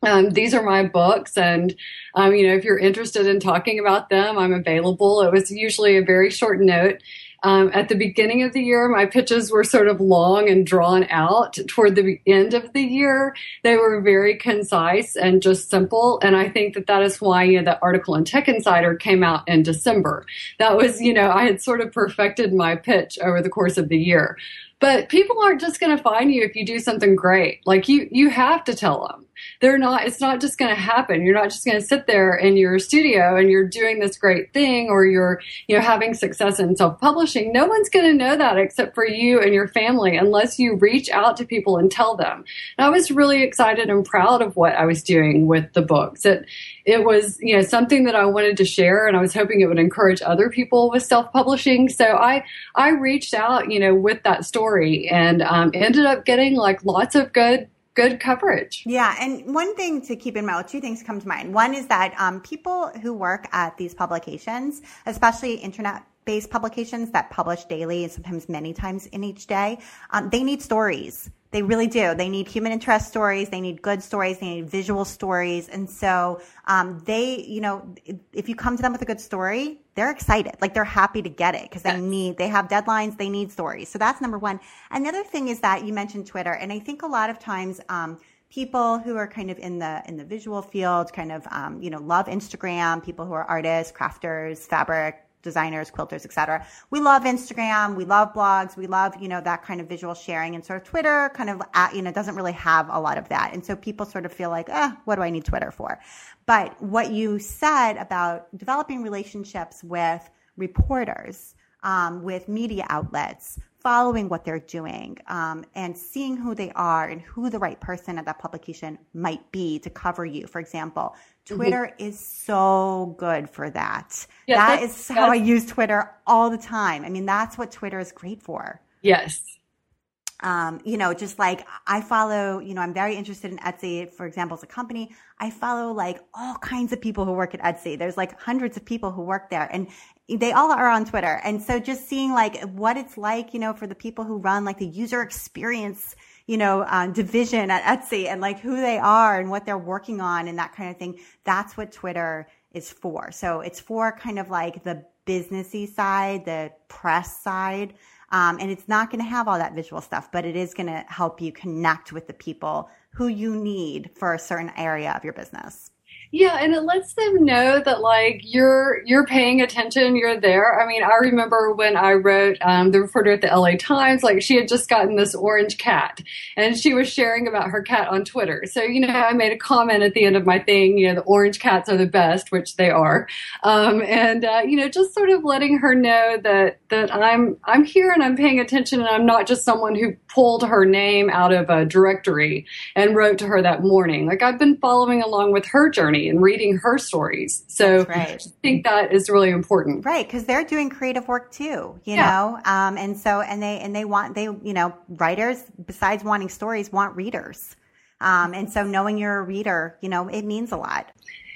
um, these are my books, and um, you know, if you're interested in talking about them, I'm available. It was usually a very short note. Um, at the beginning of the year, my pitches were sort of long and drawn out. Toward the end of the year, they were very concise and just simple. And I think that that is why, you know, the article in Tech Insider came out in December. That was, you know, I had sort of perfected my pitch over the course of the year. But people aren't just going to find you if you do something great. Like you, you have to tell them they're not it's not just going to happen. You're not just going to sit there in your studio and you're doing this great thing or you're you know having success in self-publishing. No one's going to know that except for you and your family unless you reach out to people and tell them. And i was really excited and proud of what i was doing with the books. It it was you know something that i wanted to share and i was hoping it would encourage other people with self-publishing. So i i reached out you know with that story and um, ended up getting like lots of good good coverage.
Yeah, and one thing to keep in mind, well, two things come to mind. One is that um, people who work at these publications, especially internet based publications that publish daily and sometimes many times in each day, um, they need stories. They really do. They need human interest stories. They need good stories. They need visual stories. And so, um, they, you know, if you come to them with a good story, they're excited. Like they're happy to get it because they need, they have deadlines. They need stories. So that's number one. Another thing is that you mentioned Twitter. And I think a lot of times, um, people who are kind of in the in the visual field kind of um, you know love instagram people who are artists crafters fabric designers, quilters, etc. We love Instagram, we love blogs, we love, you know, that kind of visual sharing and sort of Twitter kind of, you know, doesn't really have a lot of that. And so people sort of feel like, eh, what do I need Twitter for? But what you said about developing relationships with reporters, um, with media outlets, following what they're doing um, and seeing who they are and who the right person at that publication might be to cover you. For example. Twitter mm-hmm. is so good for that. Yeah, that is how I use Twitter all the time. I mean, that's what Twitter is great for.
Yes.
Um, you know, just like I follow, you know, I'm very interested in Etsy, for example, as a company. I follow like all kinds of people who work at Etsy. There's like hundreds of people who work there and they all are on Twitter. And so just seeing like what it's like, you know, for the people who run like the user experience, you know, uh, division at Etsy and like who they are and what they're working on and that kind of thing. That's what Twitter is for. So it's for kind of like the businessy side, the press side. Um, and it's not going to have all that visual stuff, but it is going to help you connect with the people who you need for a certain area of your business.
Yeah, and it lets them know that like you're you're paying attention, you're there. I mean, I remember when I wrote um, the reporter at the LA Times, like she had just gotten this orange cat, and she was sharing about her cat on Twitter. So you know, I made a comment at the end of my thing. You know, the orange cats are the best, which they are, um, and uh, you know, just sort of letting her know that that I'm I'm here and I'm paying attention, and I'm not just someone who pulled her name out of a directory and wrote to her that morning. Like I've been following along with her journey and reading her stories. So right. I think that is really important.
Right. Cause they're doing creative work too, you yeah. know? Um, and so, and they, and they want, they, you know, writers besides wanting stories want readers. Um, and so knowing you're a reader, you know, it means a lot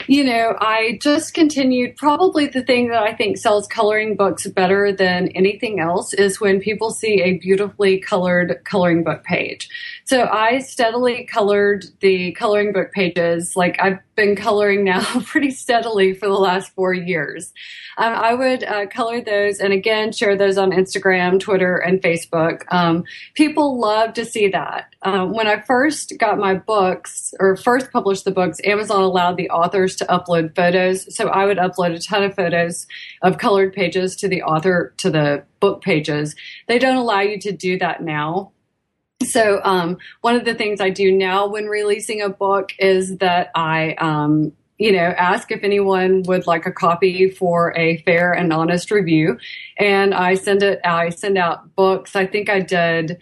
you know, I just continued. Probably the thing that I think sells coloring books better than anything else is when people see a beautifully colored coloring book page. So I steadily colored the coloring book pages. Like I've been coloring now pretty steadily for the last four years. Um, I would uh, color those and again share those on Instagram, Twitter, and Facebook. Um, people love to see that. um, when I first got my books or first published the books, Amazon allowed the authors to upload photos. So I would upload a ton of photos of colored pages to the author to the book pages. They don't allow you to do that now. So um, one of the things I do now when releasing a book is that I um, you know, ask if anyone would like a copy for a fair and honest review. And I send it, I send out books. I think I did,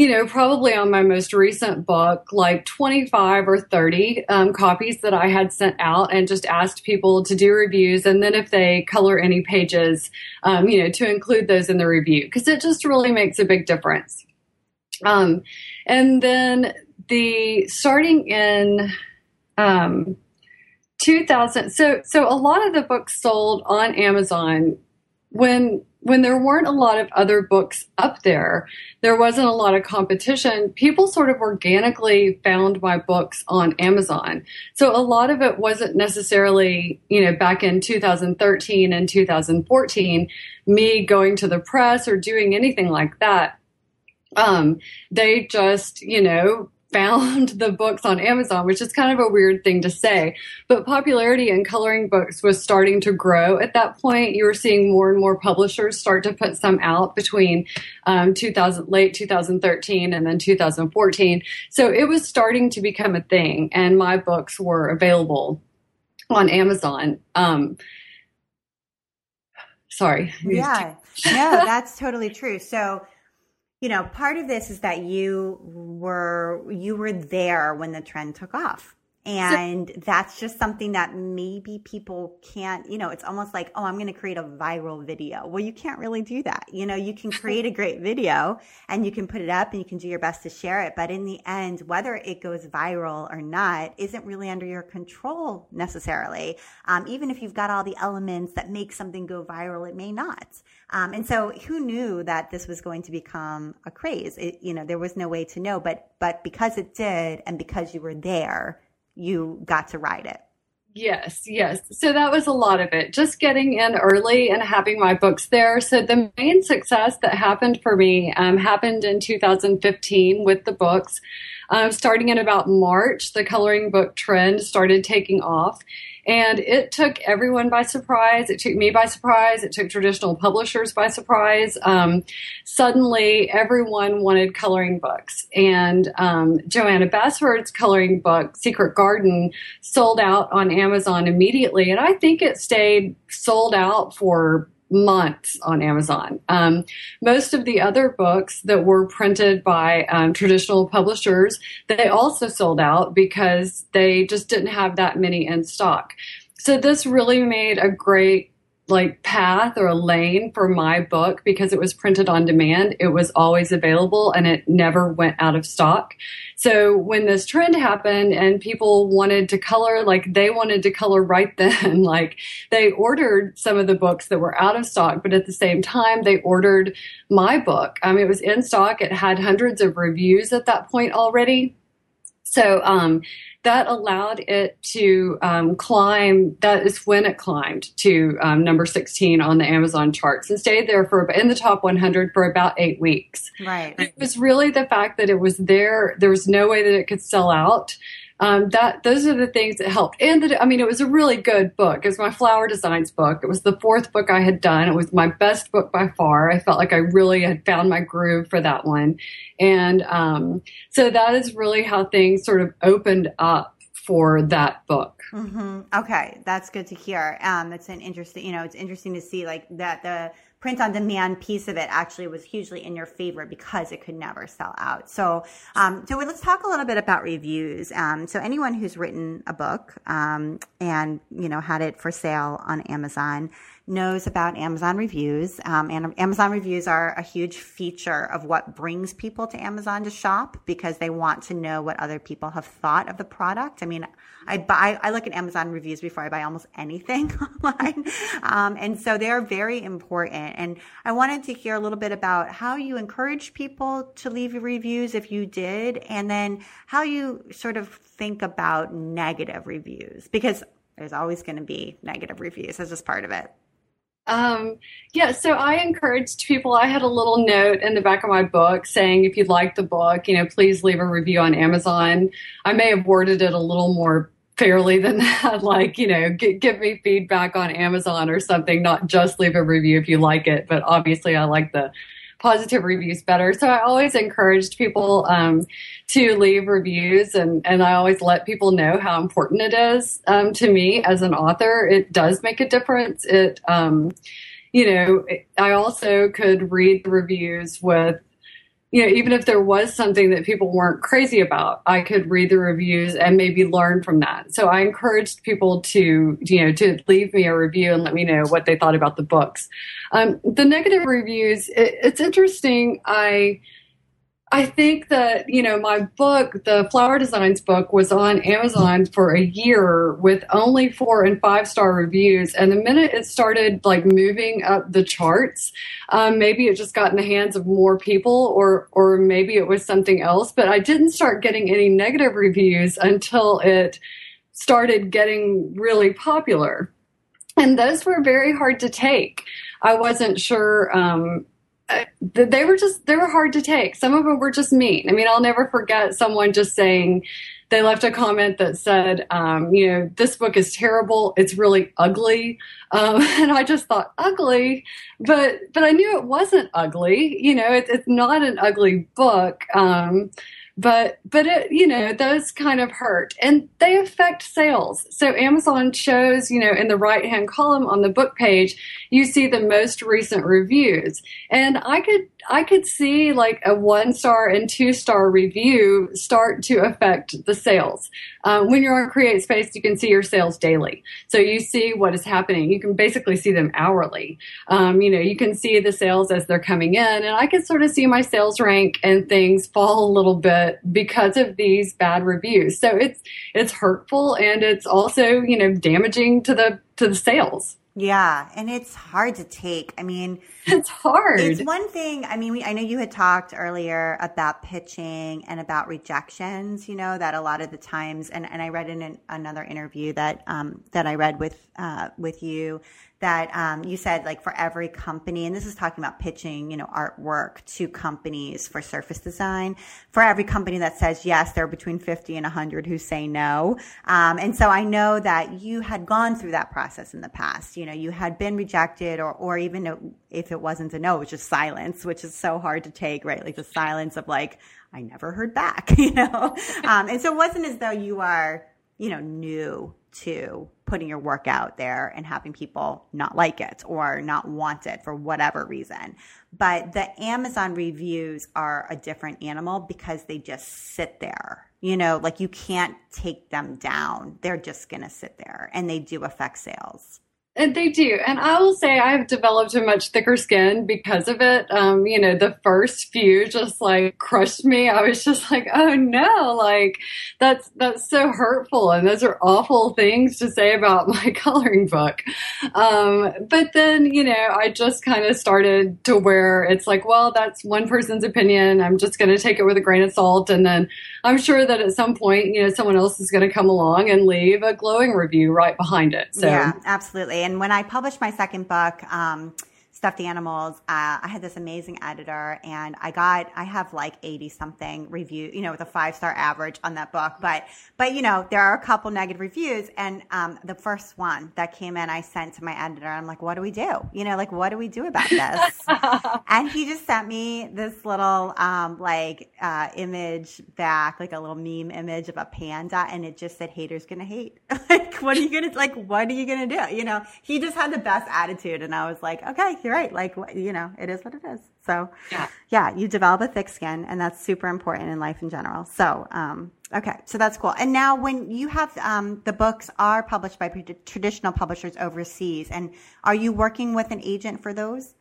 you know, probably on my most recent book, like 25 or 30 um, copies that I had sent out and just asked people to do reviews. And then if they color any pages, um, you know, to include those in the review, because it just really makes a big difference. Um, and then the starting in, um, 2000 so so a lot of the books sold on Amazon when when there weren't a lot of other books up there there wasn't a lot of competition. People sort of organically found my books on Amazon. So a lot of it wasn't necessarily you know back in 2013 and 2014 me going to the press or doing anything like that. Um, they just you know found the books on Amazon, which is kind of a weird thing to say. But popularity in coloring books was starting to grow at that point. You were seeing more and more publishers start to put some out between um, 2000, late 2013 and then 2014. So it was starting to become a thing, and my books were available on Amazon. Um, sorry.
Yeah, no, that's totally true. So you know, part of this is that you were you were there when the trend took off. And so, that's just something that maybe people can't, you know, it's almost like, oh, I'm going to create a viral video. Well, you can't really do that. You know, you can create a great video and you can put it up and you can do your best to share it. But in the end, whether it goes viral or not isn't really under your control necessarily. Um, even if you've got all the elements that make something go viral, it may not. Um, and so who knew that this was going to become a craze? It, you know, there was no way to know, but, but because it did and because you were there, you got to ride it.
Yes, yes. So that was a lot of it. Just getting in early and having my books there. So the main success that happened for me um, happened in 2015 with the books. Um, starting in about March, the coloring book trend started taking off. And it took everyone by surprise. It took me by surprise. It took traditional publishers by surprise. Um, suddenly, everyone wanted coloring books. And um, Johanna Basford's coloring book, Secret Garden, sold out on Amazon immediately. And I think it stayed sold out for months on Amazon. Um, most of the other books that were printed by um, traditional publishers, they also sold out because they just didn't have that many in stock. So this really made a great like path or a lane for my book because it was printed on demand. It was always available and it never went out of stock. So when this trend happened and people wanted to color, like they wanted to color right then, like they ordered some of the books that were out of stock, but at the same time, they ordered my book. I mean, it was in stock. It had hundreds of reviews at that point already. So, um, that allowed it to um, climb. That is when it climbed to um, number 16 on the Amazon charts and stayed there for in the top 100 for about eight weeks.
Right.
It was really the fact that it was there. There was no way that it could sell out um, that those are the things that helped. And the, I mean, it was a really good book. It was my flower designs book. It was the fourth book I had done. It was my best book by far. I felt like I really had found my groove for that one, and um, so that is really how things sort of opened up for that book.
Mm-hmm. Okay, that's good to hear. Um, it's an interesting, you know, it's interesting to see like that the print on demand piece of it actually was hugely in your favor because it could never sell out. So, um, so let's talk a little bit about reviews. Um, so anyone who's written a book, um, and, you know, had it for sale on Amazon, knows about Amazon reviews. Um, and Amazon reviews are a huge feature of what brings people to Amazon to shop because they want to know what other people have thought of the product. I mean, I buy, I look at Amazon reviews before I buy almost anything online. Um, and so they're very important. And I wanted to hear a little bit about how you encourage people to leave reviews if you did, and then how you sort of think about negative reviews because there's always going to be negative reviews as just part of it.
Um, yeah, so I encouraged people. I had a little note in the back of my book saying, if you like the book, you know, please leave a review on Amazon. I may have worded it a little more fairly than that. Like, you know, get, give me feedback on Amazon or something, not just leave a review if you like it. But obviously, I like the positive reviews better. So I always encouraged people um, to leave reviews, and and I always let people know how important it is um, to me as an author. It does make a difference. It um, you know, I also could read the reviews with you know, even if there was something that people weren't crazy about, I could read the reviews and maybe learn from that. So I encouraged people to, you know, to leave me a review and let me know what they thought about the books. Um, the negative reviews, it, it's interesting. I, I think that, you know, my book, the Flower Designs book, was on Amazon for a year with only four and five star reviews. And the minute it started like moving up the charts, um, maybe it just got in the hands of more people or, or maybe it was something else. But I didn't start getting any negative reviews until it started getting really popular. And those were very hard to take. I wasn't sure, um, they were just they were hard to take. Some of them were just mean. I mean, I'll never forget someone just saying they left a comment that said, um, you know, this book is terrible. It's really ugly. Um, and I just thought ugly, but but I knew it wasn't ugly. You know, it, it's not an ugly book. Um, but but it you know those kind of hurt and they affect sales so amazon shows you know in the right hand column on the book page you see the most recent reviews and i could I could see like a one star and two star review start to affect the sales. Um, when you're on CreateSpace, you can see your sales daily. So you see what is happening. You can basically see them hourly. Um, you know, you can see the sales as they're coming in, and I can sort of see my sales rank and things fall a little bit because of these bad reviews. So it's it's hurtful and it's also you know damaging to the to the sales.
Yeah, and it's hard to take. I mean,
it's hard.
It's one thing. I mean, we, I know you had talked earlier about pitching and about rejections. You know that a lot of the times, and, and I read in an, another interview that um, that I read with uh, with you that um, you said like for every company, and this is talking about pitching, you know, artwork to companies for surface design. For every company that says yes, there are between 50 and 100 who say no. Um, and so I know that you had gone through that process in the past. You know, you had been rejected or, or even if it wasn't a no, it was just silence, which is so hard to take, right? Like the silence of like, I never heard back, you know? Um, and so it wasn't as though you are, you know, new to putting your work out there and having people not like it or not want it for whatever reason. But the Amazon reviews are a different animal because they just sit there. You know, like you can't take them down. They're just going to sit there and they do affect sales.
And they do. And I will say I've developed a much thicker skin because of it. Um, you know, the first few just like crushed me. I was just like, oh no, like that's, that's so hurtful. And those are awful things to say about my coloring book. Um, but then, you know, I just kind of started to where it's like, well, that's one person's opinion. I'm just going to take it with a grain of salt. And then I'm sure that at some point, you know, someone else is going to come along and leave a glowing review right behind it. So
yeah, absolutely. And when I published my second book, um, stuffed animals. Uh, I had this amazing editor, and I got I have like eighty something review, you know, with a five star average on that book. But but you know, there are a couple negative reviews, and um, the first one that came in, I sent to my editor. I'm like, what do we do? You know, like what do we do about this? and he just sent me this little um, like uh, image back, like a little meme image of a panda, and it just said, "Haters gonna hate." like, what are you gonna like? What are you gonna do? You know, he just had the best attitude, and I was like, okay right. Like, you know, it is what it is. So, yeah, yeah you develop a thick skin, and that's super important in life in general. So, um, okay, so that's cool. And now, when you have um, the books are published by traditional publishers overseas, and are you working with an agent for those?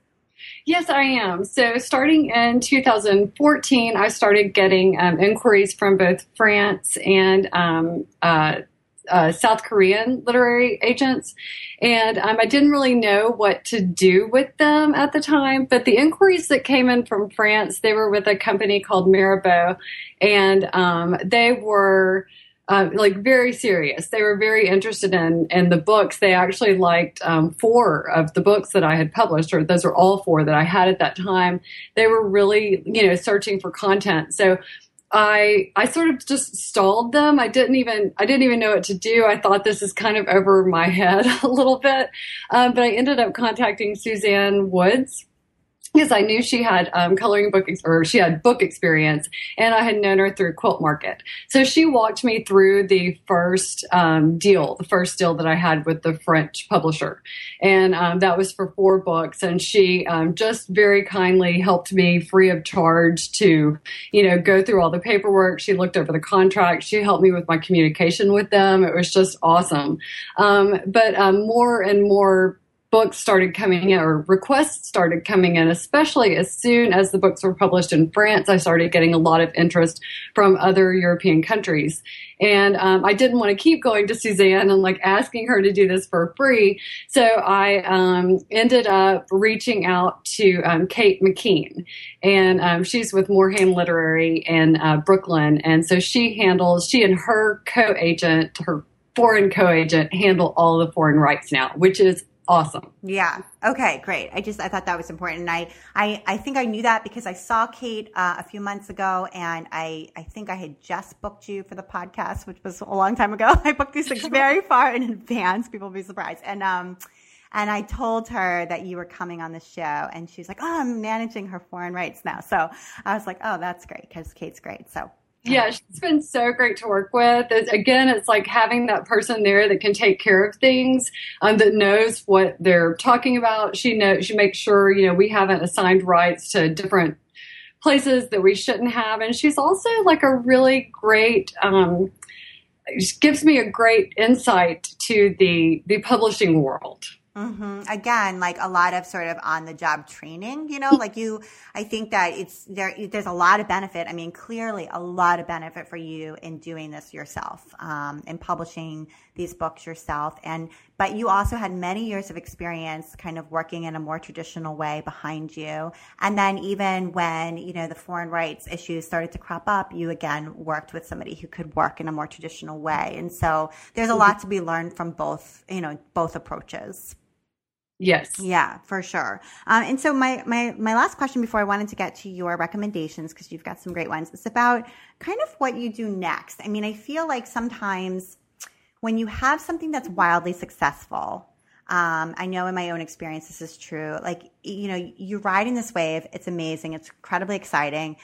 Yes, I am. So, starting in 2014, I started getting um, inquiries from both France and um, uh, uh, South Korean literary agents, and um, I didn't really know what to do with them at the time. But the inquiries that came in from France, they were with a company called Marabout, and um, they were uh, like very serious. They were very interested in in the books. They actually liked um, four of the books that I had published, or those are all four that I had at that time. They were really, you know, searching for content. So I I sort of just stalled them. I didn't even I didn't even know what to do. I thought this is kind of over my head a little bit, um, but I ended up contacting Susanne Woods because I knew she had um, coloring book ex- or she had book experience, and I had known her through Quilt Market. So she walked me through the first um, deal, the first deal that I had with the French publisher, and um, that was for four books. And she um, just very kindly helped me free of charge to, you know, go through all the paperwork. She looked over the contract. She helped me with my communication with them. It was just awesome. Um, but um, more and more books started coming in or requests started coming in, especially as soon as the books were published in France. I started getting a lot of interest from other European countries. And um, I didn't want to keep going to Susanne and like asking her to do this for free. So I um, ended up reaching out to um, Kate McKean. And um, she's with Morhaim Literary in uh, Brooklyn. And so she handles, she and her co agent, her foreign co-agent handle all the foreign rights now, which is awesome.
Yeah. Okay. Great. I just I thought that was important, and I I I think I knew that because I saw Kate uh, a few months ago, and I I think I had just booked you for the podcast, which was a long time ago. I booked these things very far in advance. People will be surprised, and um. And I told her that you were coming on the show, and she's like, "Oh, I'm managing her foreign rights now." So I was like, "Oh, that's great," because Kate's great. So
yeah, she's been so great to work with. It's, again, it's like having that person there that can take care of things, um, that knows what they're talking about. She knows, she makes sure, you know, we haven't assigned rights to different places that we shouldn't have. And she's also like a really great, um, gives me a great insight to the, the publishing world.
Mm-hmm. Again, like a lot of sort of on the job training, you know, like you, I think that it's there, there's a lot of benefit. I mean, clearly a lot of benefit for you in doing this yourself, um, and publishing these books yourself. And, but you also had many years of experience kind of working in a more traditional way behind you. And then even when, you know, the foreign rights issues started to crop up, you again worked with somebody who could work in a more traditional way. And so there's a lot to be learned from both, you know, both approaches.
Yes.
Yeah, for sure. Um, and so my, my, my last question before I wanted to get to your recommendations, because you've got some great ones, it's about kind of what you do next. I mean, I feel like sometimes when you have something that's wildly successful, um, I know in my own experience this is true. Like, you know, you're riding this wave. It's amazing. It's incredibly exciting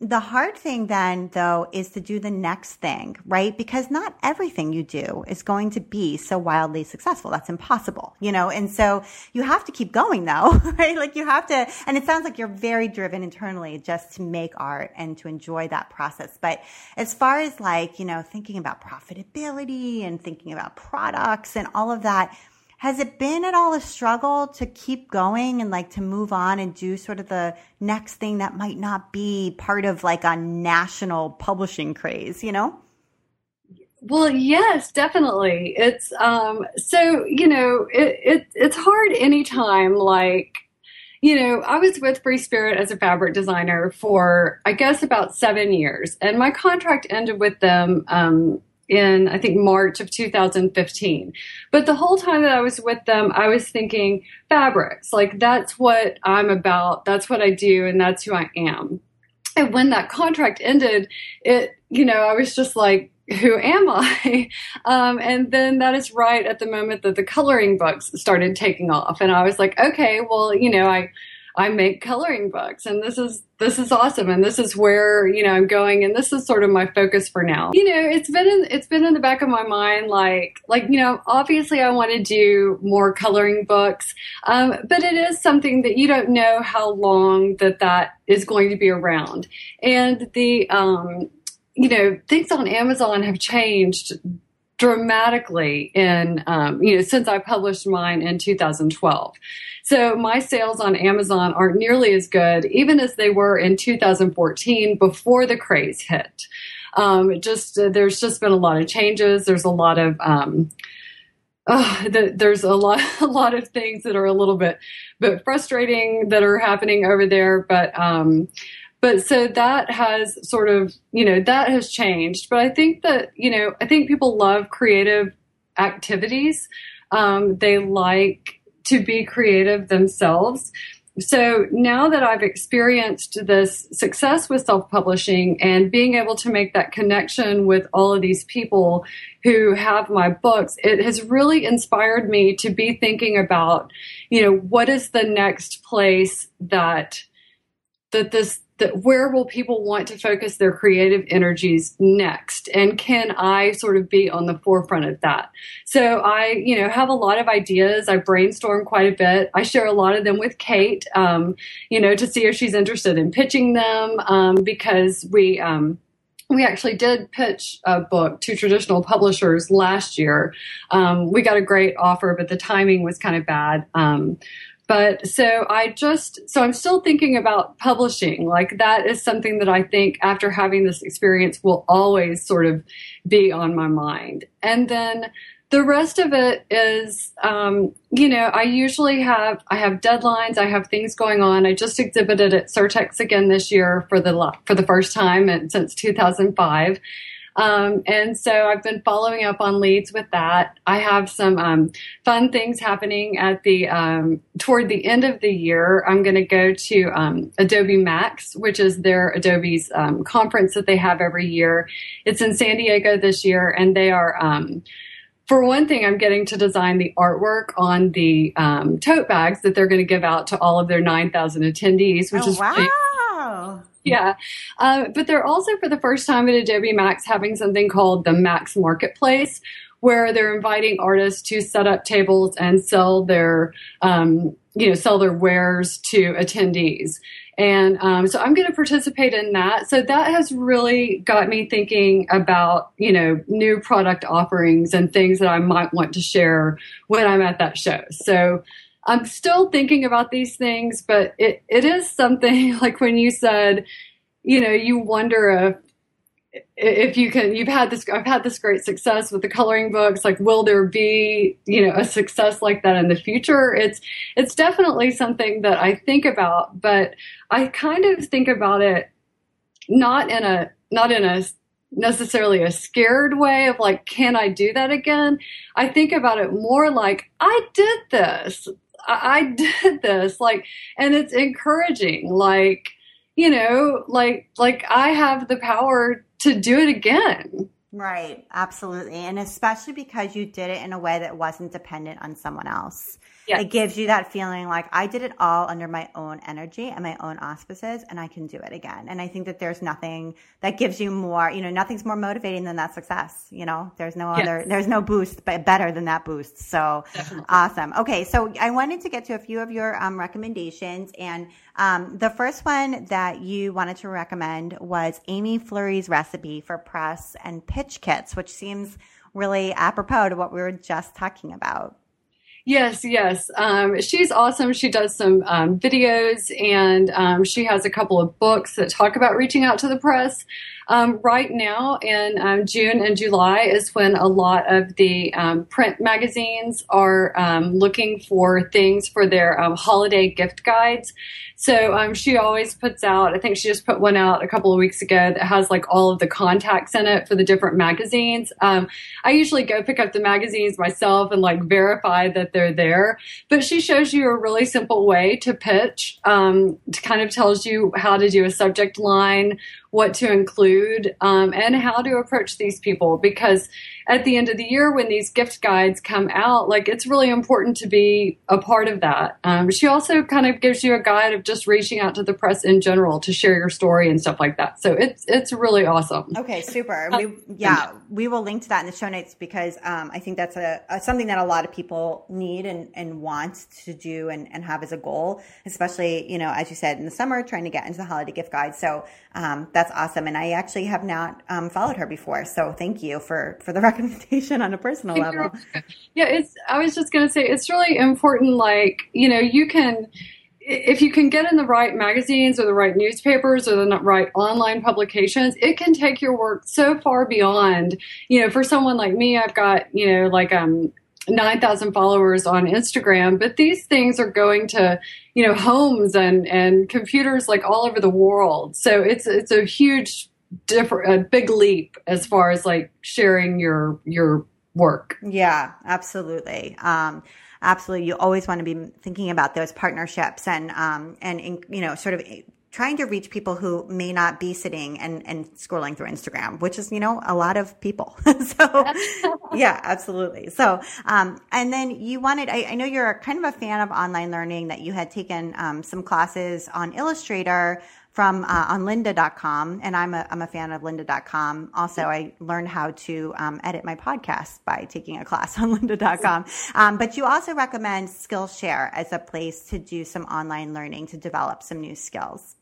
the hard thing then though is to do the next thing, right? Because not everything you do is going to be so wildly successful. That's impossible, you know? And so you have to keep going though, right? Like you have to, and it sounds like you're very driven internally just to make art and to enjoy that process. But as far as like, you know, thinking about profitability and thinking about products and all of that, has it been at all a struggle to keep going and like to move on and do sort of the next thing that might not be part of like a national publishing craze, you know?
Well, yes, definitely. It's um so, you know, it, it it's hard anytime like you know, I was with Free Spirit as a fabric designer for, I guess, about seven years, and my contract ended with them um, in I think March of 2015. But the whole time that I was with them, I was thinking fabrics. Like that's what I'm about. That's what I do and that's who I am. And when that contract ended, it you know, I was just like who am I? Um, and then that is right at the moment that the coloring books started taking off. And I was like, okay, well, you know, I I make coloring books and this is this is awesome and this is where you know I'm going and this is sort of my focus for now. You know, it's been in, it's been in the back of my mind like like you know obviously I want to do more coloring books, um, but it is something that you don't know how long that that is going to be around and the um, you know things on Amazon have changed dramatically in um, you know since I published mine in 2012. So my sales on Amazon aren't nearly as good, even as they were in 2014 before the craze hit. Um, just uh, there's just been a lot of changes. There's a lot of um, uh, the, there's a lot a lot of things that are a little bit but frustrating that are happening over there. But um, but so that has sort of, you know, that has changed. But I think that, you know, I think people love creative activities. Um, they like to be creative themselves. So now that I've experienced this success with self publishing and being able to make that connection with all of these people who have my books, it has really inspired me to be thinking about, you know, what is the next place that that this that where will people want to focus their creative energies next and can i sort of be on the forefront of that so i you know have a lot of ideas i brainstorm quite a bit i share a lot of them with kate um, you know to see if she's interested in pitching them um, because we um, we actually did pitch a book to traditional publishers last year. Um, we got a great offer, but the timing was kind of bad. Um, but so I just, so I'm still thinking about publishing. Like that is something that I think after having this experience will always sort of be on my mind. And then the rest of it is, um, you know, I usually have, I have deadlines, I have things going on. I just exhibited at Surtex again this year for the, for the first time since 2005. Um, and so I've been following up on leads with that. I have some um, fun things happening at the um, toward the end of the year. I'm going to go to um, Adobe Max, which is their Adobe's um, conference that they have every year. It's in San Diego this year, and they are um, for one thing, I'm getting to design the artwork on the um, tote bags that they're going to give out to all of their 9,000 attendees, which
oh,
is
wow.
Really, yeah. Uh, but they're also, for the first time at Adobe Max, having something called the Max Marketplace, where they're inviting artists to set up tables and sell their, um, you know, sell their wares to attendees. And um, so I'm going to participate in that. So that has really got me thinking about, you know, new product offerings and things that I might want to share when I'm at that show. So I'm still thinking about these things, but it, it is something like when you said, you know, you wonder if if you can you've had this I've had this great success with the coloring books like will there be you know a success like that in the future? It's it's definitely something that I think about but I kind of think about it not in a not in a necessarily a scared way of like can I do that again? I think about it more like I did this I, did this like and it's encouraging like you know like like i have the power to do it again.
Right absolutely and especially because you did it in a way that wasn't dependent on someone else yes. it gives you that feeling like I did it all under my own energy and my own auspices, and I can do it again. And I think that there's nothing that gives you more, you know, nothing's more motivating than that success. You know, there's no yes. other, there's no boost but better than that boost. So Definitely. awesome. Okay, so I wanted to get to a few of your um, recommendations, and um, the first one that you wanted to recommend was Amy Flurry's recipe for press and pitch kits, which seems really apropos to what we were just talking about.
Yes, yes. Um, she's awesome. She does some um, videos and um, she has a couple of books that talk about reaching out to the press. Um, right now in um, June and July is when a lot of the um, print magazines are looking for things for their holiday gift guides. So um, she always puts out, I think she just put one out a couple of weeks ago that has like all of the contacts in it for the different magazines. Um, I usually go pick up the magazines myself and like verify that they're there. But she shows you a really simple way to pitch, um, to kind of tells you how to do a subject line, what to include, um, and how to approach these people because at the end of the year when these gift guides come out, like it's really important to be a part of that. Um, she also kind of gives you a guide of just reaching out to the press in general to share your story and stuff like that. So it's it's really awesome.
Okay, super. We, yeah, we will link to that in the show notes because um, I think that's a, a, something that a lot of people need and, and want to do and, and have as a goal, especially you know as you said in the summer trying to get into the holiday gift guide. So um, that's awesome, and I actually have not um, followed her before, so thank you for for the recommendation on a personal level.
Yeah, it's. I was just gonna say it's really important. Like you know, you can if you can get in the right magazines or the right newspapers or the right online publications, it can take your work so far beyond, you know, for someone like me, I've got, you know, like um 9,000 followers on Instagram, but these things are going to, you know, homes and, and computers like all over the world. So it's, it's a huge different, a big leap as far as like sharing your, your work.
Yeah, absolutely. Um, absolutely. You always want to be thinking about those partnerships and, um, and, you know, sort of trying to reach people who may not be sitting and, and scrolling through Instagram, which is, you know, a lot of people. so yeah, absolutely. So, um, and then you wanted, I, I, know you're kind of a fan of online learning that you had taken, um, some classes on Illustrator from, uh, on lynda.com. And I'm a, I'm a fan of lynda.com. Also, I learned how to, um, edit my podcast by taking a class on lynda.com. Um, but you also recommend Skillshare as a place to do some online learning to develop some new skills.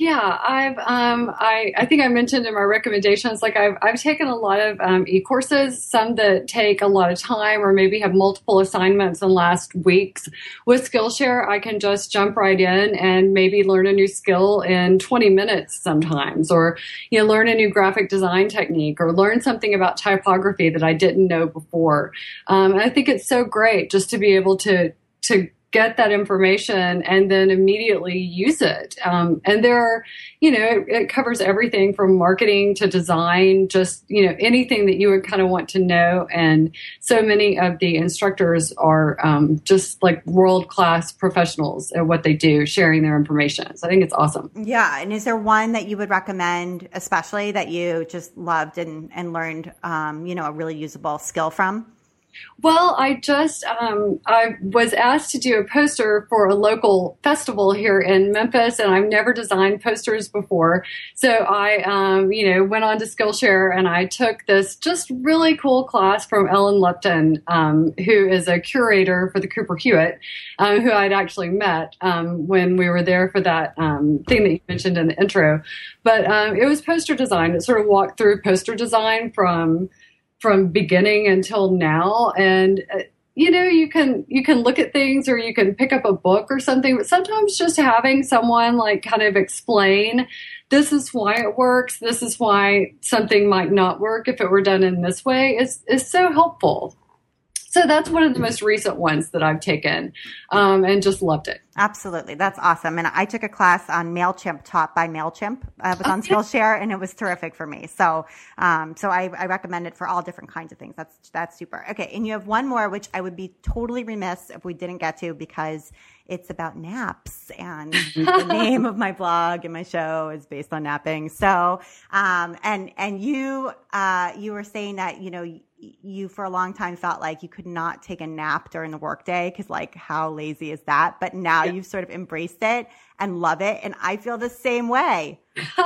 Yeah, I've um, I I think I mentioned in my recommendations like I've I've taken a lot of um, e-courses, some that take a lot of time or maybe have multiple assignments in last weeks. With Skillshare, I can just jump right in and maybe learn a new skill in 20 minutes sometimes, or you know learn a new graphic design technique, or learn something about typography that I didn't know before. Um, I think it's so great just to be able to to get that information and then immediately use it. Um, and there are, you know, it, it, covers everything from marketing to design, just, you know, anything that you would kind of want to know. And so many of the instructors are um, just like world class professionals at what they do, sharing their information. So I think it's awesome.
Yeah. And is there one that you would recommend, especially that you just loved and, and learned, um, you know, a really usable skill from?
Well, I just um, I was asked to do a poster for a local festival here in Memphis, and I've never designed posters before. So I, um, you know, went on to Skillshare and I took this just really cool class from Ellen Lupton, um, who is a curator for the Cooper Hewitt, um, who I'd actually met um, when we were there for that um, thing that you mentioned in the intro. But it was poster design. It sort of walked through poster design from from beginning until now. And uh, you know you can you can look at things or you can pick up a book or something but sometimes just having someone like kind of explain this is why it works. This is why something might not work if it were done in this way is is so helpful so that's one of the most recent ones that I've taken um, and just loved it.
Absolutely. That's awesome. And I took a class on MailChimp taught by MailChimp. I was on Skillshare and it was terrific for me. So, um, so I, I, recommend it for all different kinds of things. That's, that's super. Okay. And you have one more, which I would be totally remiss if we didn't get to because it's about naps and the name of my blog and my show is based on napping. So, um, and, and you, uh, you were saying that, you know, you for a long time felt like you could not take a nap during the workday because like how lazy is that? But now yeah. you've sort of embraced it and love it. And I feel the same way.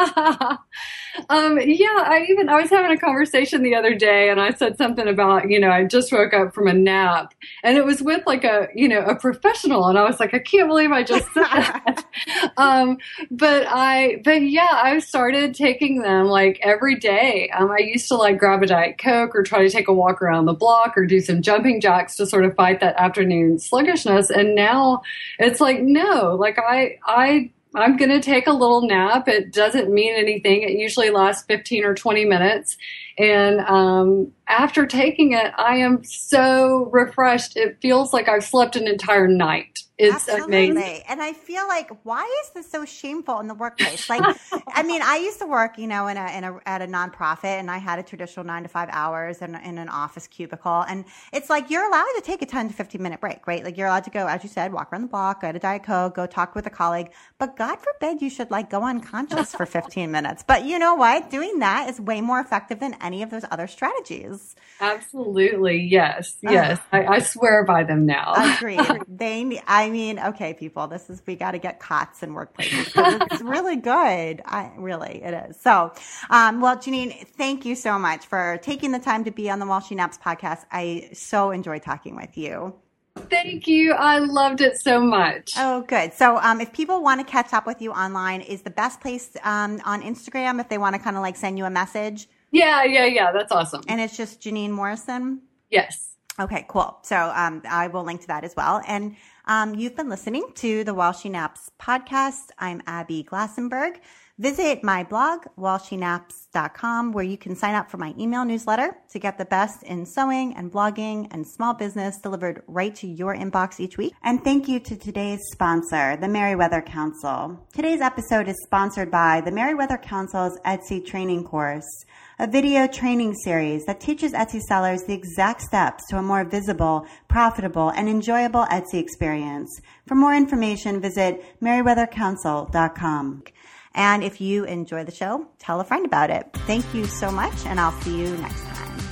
um, yeah, I even I was having a conversation the other day, and I said something about you know I just woke up from a nap, and it was with like a you know a professional, and I was like I can't believe I just said that. um, but I but yeah, I started taking them like every day. Um, I used to like grab a diet coke or try to take a walk around the block or do some jumping jacks to sort of fight that afternoon sluggishness, and now it's like no, like I I I I'm going to take a little nap. It doesn't mean anything. It usually lasts 15 or 20 minutes. And um, after taking it, I am so refreshed. It feels like I've slept an entire night. It's Absolutely. amazing.
And I feel like, why is this so shameful in the workplace? Like, I mean, I used to work, you know, in a, in a, at a nonprofit and I had a traditional nine to five hours in, in an office cubicle. And it's like, you're allowed to take a 10 to 15 minute break, right? Like you're allowed to go, as you said, walk around the block, go to Diet Coke, go talk with a colleague. But God forbid you should like go unconscious for 15 minutes. But you know what? Doing that is way more effective than any of those other strategies.
Absolutely. Yes. Yes. Uh, I, I, swear by them now.
Agreed. they, I mean, okay, people, this is, we got to get COTS in workplaces. It's really good. I really, it is. So, um, well, Jenean, thank you so much for taking the time to be on the While She Naps podcast. I so enjoyed talking with you.
Thank you. I loved it so much.
Oh, good. So, um, if people want to catch up with you online, is the best place um, on Instagram if they want to kind of like send you a message?
Yeah, yeah, yeah. That's awesome.
And it's just Jenean Morrison?
Yes.
Okay, cool. So um, I will link to that as well. And um, you've been listening to the While She Naps podcast. I'm Abby Glassenberg. Visit my blog, whileshenaps.com, where you can sign up for my email newsletter to get the best in sewing and blogging and small business delivered right to your inbox each week. And thank you to today's sponsor, the Merriweather Council. Today's episode is sponsored by the Merriweather Council's Etsy training course, a video training series that teaches Etsy sellers the exact steps to a more visible, profitable, and enjoyable Etsy experience. For more information, visit merriweathercouncil.com. And if you enjoy the show, tell a friend about it. Thank you so much, and I'll see you next time.